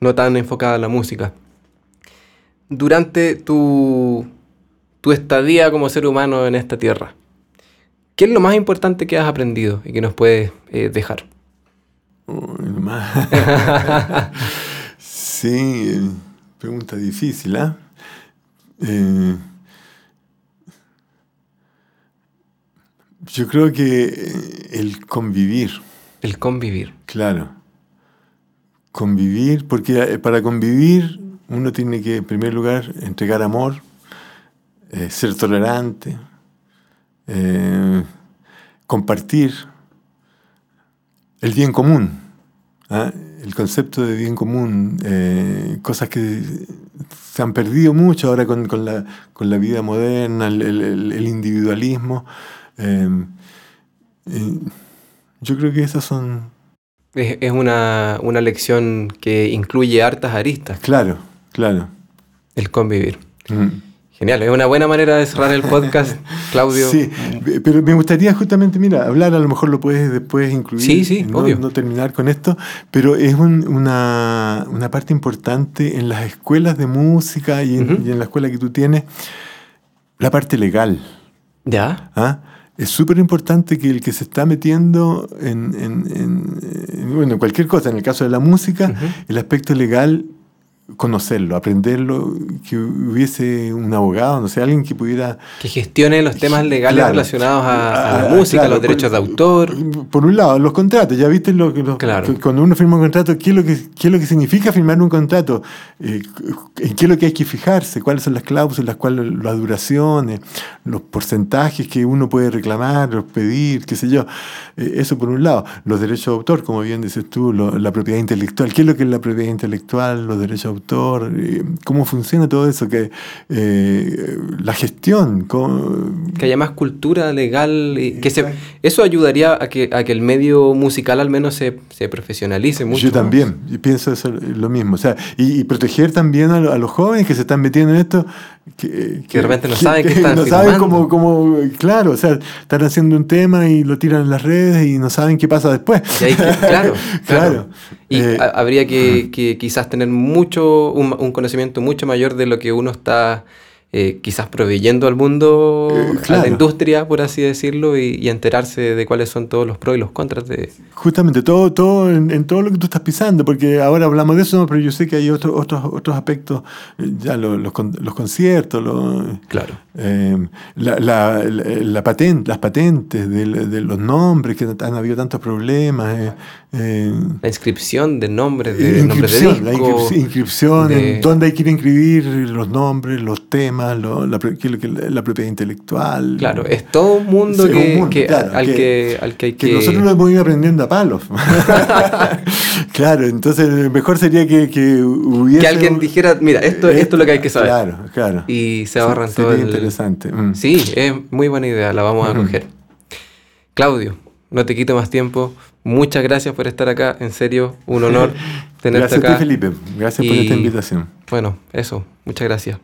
no tan enfocada a la música. Durante tu, tu estadía como ser humano en esta tierra, ¿qué es lo más importante que has aprendido y que nos puedes eh, dejar? Uy, más. *laughs* *laughs* sí, eh, pregunta difícil, ¿ah? Eh, yo creo que eh, el convivir. El convivir. Claro. Convivir, porque eh, para convivir uno tiene que, en primer lugar, entregar amor, eh, ser tolerante, compartir el bien común, ¿ah? El concepto de bien común, eh, cosas que se han perdido mucho ahora con, con la, con la vida moderna, el, el- el- el individualismo. eh, eh, yo creo que esas son Es, es una, una lección que incluye hartas aristas, Claro, claro. el convivir. Mm. Genial, es una buena manera de cerrar el podcast, *laughs* Claudio. Sí, pero me gustaría justamente, mira, hablar, a lo mejor lo puedes después incluir. Sí, sí, no, obvio. no terminar con esto, pero es un- una, una parte importante en las escuelas de música y en, Ujú. y en la escuela que tú tienes, la parte legal. ¿Ya? ¿ah? Es súper importante que el que se está metiendo en, en- en- en, bueno, cualquier cosa, en el caso de la música, el aspecto legal, conocerlo, aprenderlo, que hubiese un abogado, no sé, alguien que pudiera... Que gestione los temas legales Claro. relacionados a, a la Ah, música, claro, los derechos de autor. Por un lado, los contratos, ya viste lo que, lo- Claro. cuando uno firma un contrato, ¿qué es lo que, qué es lo que significa firmar un contrato? Eh, ¿En qué es lo que hay que fijarse? ¿Cuáles son las cláusulas? ¿Cuáles las duraciones? ¿Los porcentajes que uno puede reclamar, pedir? ¿Qué sé yo? Eh, eso por un lado. Los derechos de autor, como bien dices tú, lo- la propiedad intelectual. ¿Qué es lo que es la propiedad intelectual? Los derechos de autor. Eh, ¿Cómo funciona todo eso? Que, eh, la gestión. cómo- Que haya más cultura legal. y que se, eso ayudaría a que, a que el medio musical al menos se, se profesionalice mucho. Yo también, pienso eso, lo mismo. O sea, y, y proteger también a, lo- a los jóvenes que se están metiendo en esto. Que, Que de repente no saben qué están No saben cómo, cómo- claro, o sea, están haciendo un tema y lo tiran en las redes y no saben qué pasa después. Y ahí, *laughs* claro, claro. Claro. Y Eh, ha- habría que, que quizás tener mucho, un, un conocimiento mucho mayor de lo que uno está eh, quizás proveyendo al mundo, Eh, a la industria, por así decirlo, y, y enterarse de cuáles son todos los pros y los contras de... Justamente, todo, todo en, en todo lo que tú estás pisando, porque ahora hablamos de eso, pero yo sé que hay otros otros otros aspectos, eh, ya lo- los, con- los conciertos, los, Claro. Eh, la, la, la, la paten- las patentes de, de los nombres, que han habido tantos problemas. La inscripción de nombres, de la nombres de inscripción, la inscripción, inscripción, de- en dónde hay que ir a inscribir los nombres, los temas, lo- la, propiedad intelectual. Claro, es todo un mundo, Sí, que, un mundo, que- claro, al, que- al que hay que... Nosotros lo hemos ido aprendiendo a palos. *laughs* *laughs* claro, entonces mejor sería que, que hubiese. que alguien dijera, mira, esto, Eh, esto es lo que hay que saber. Claro, claro. Y se ahorran todo el... interesante. mm. Sí, es muy buena idea, la vamos a coger. Claudio, no te quito más tiempo. Muchas gracias por estar acá, en serio, un honor *laughs* tenerte Gracias a acá. ti, Felipe. Gracias por esta invitación. Bueno, eso, muchas gracias.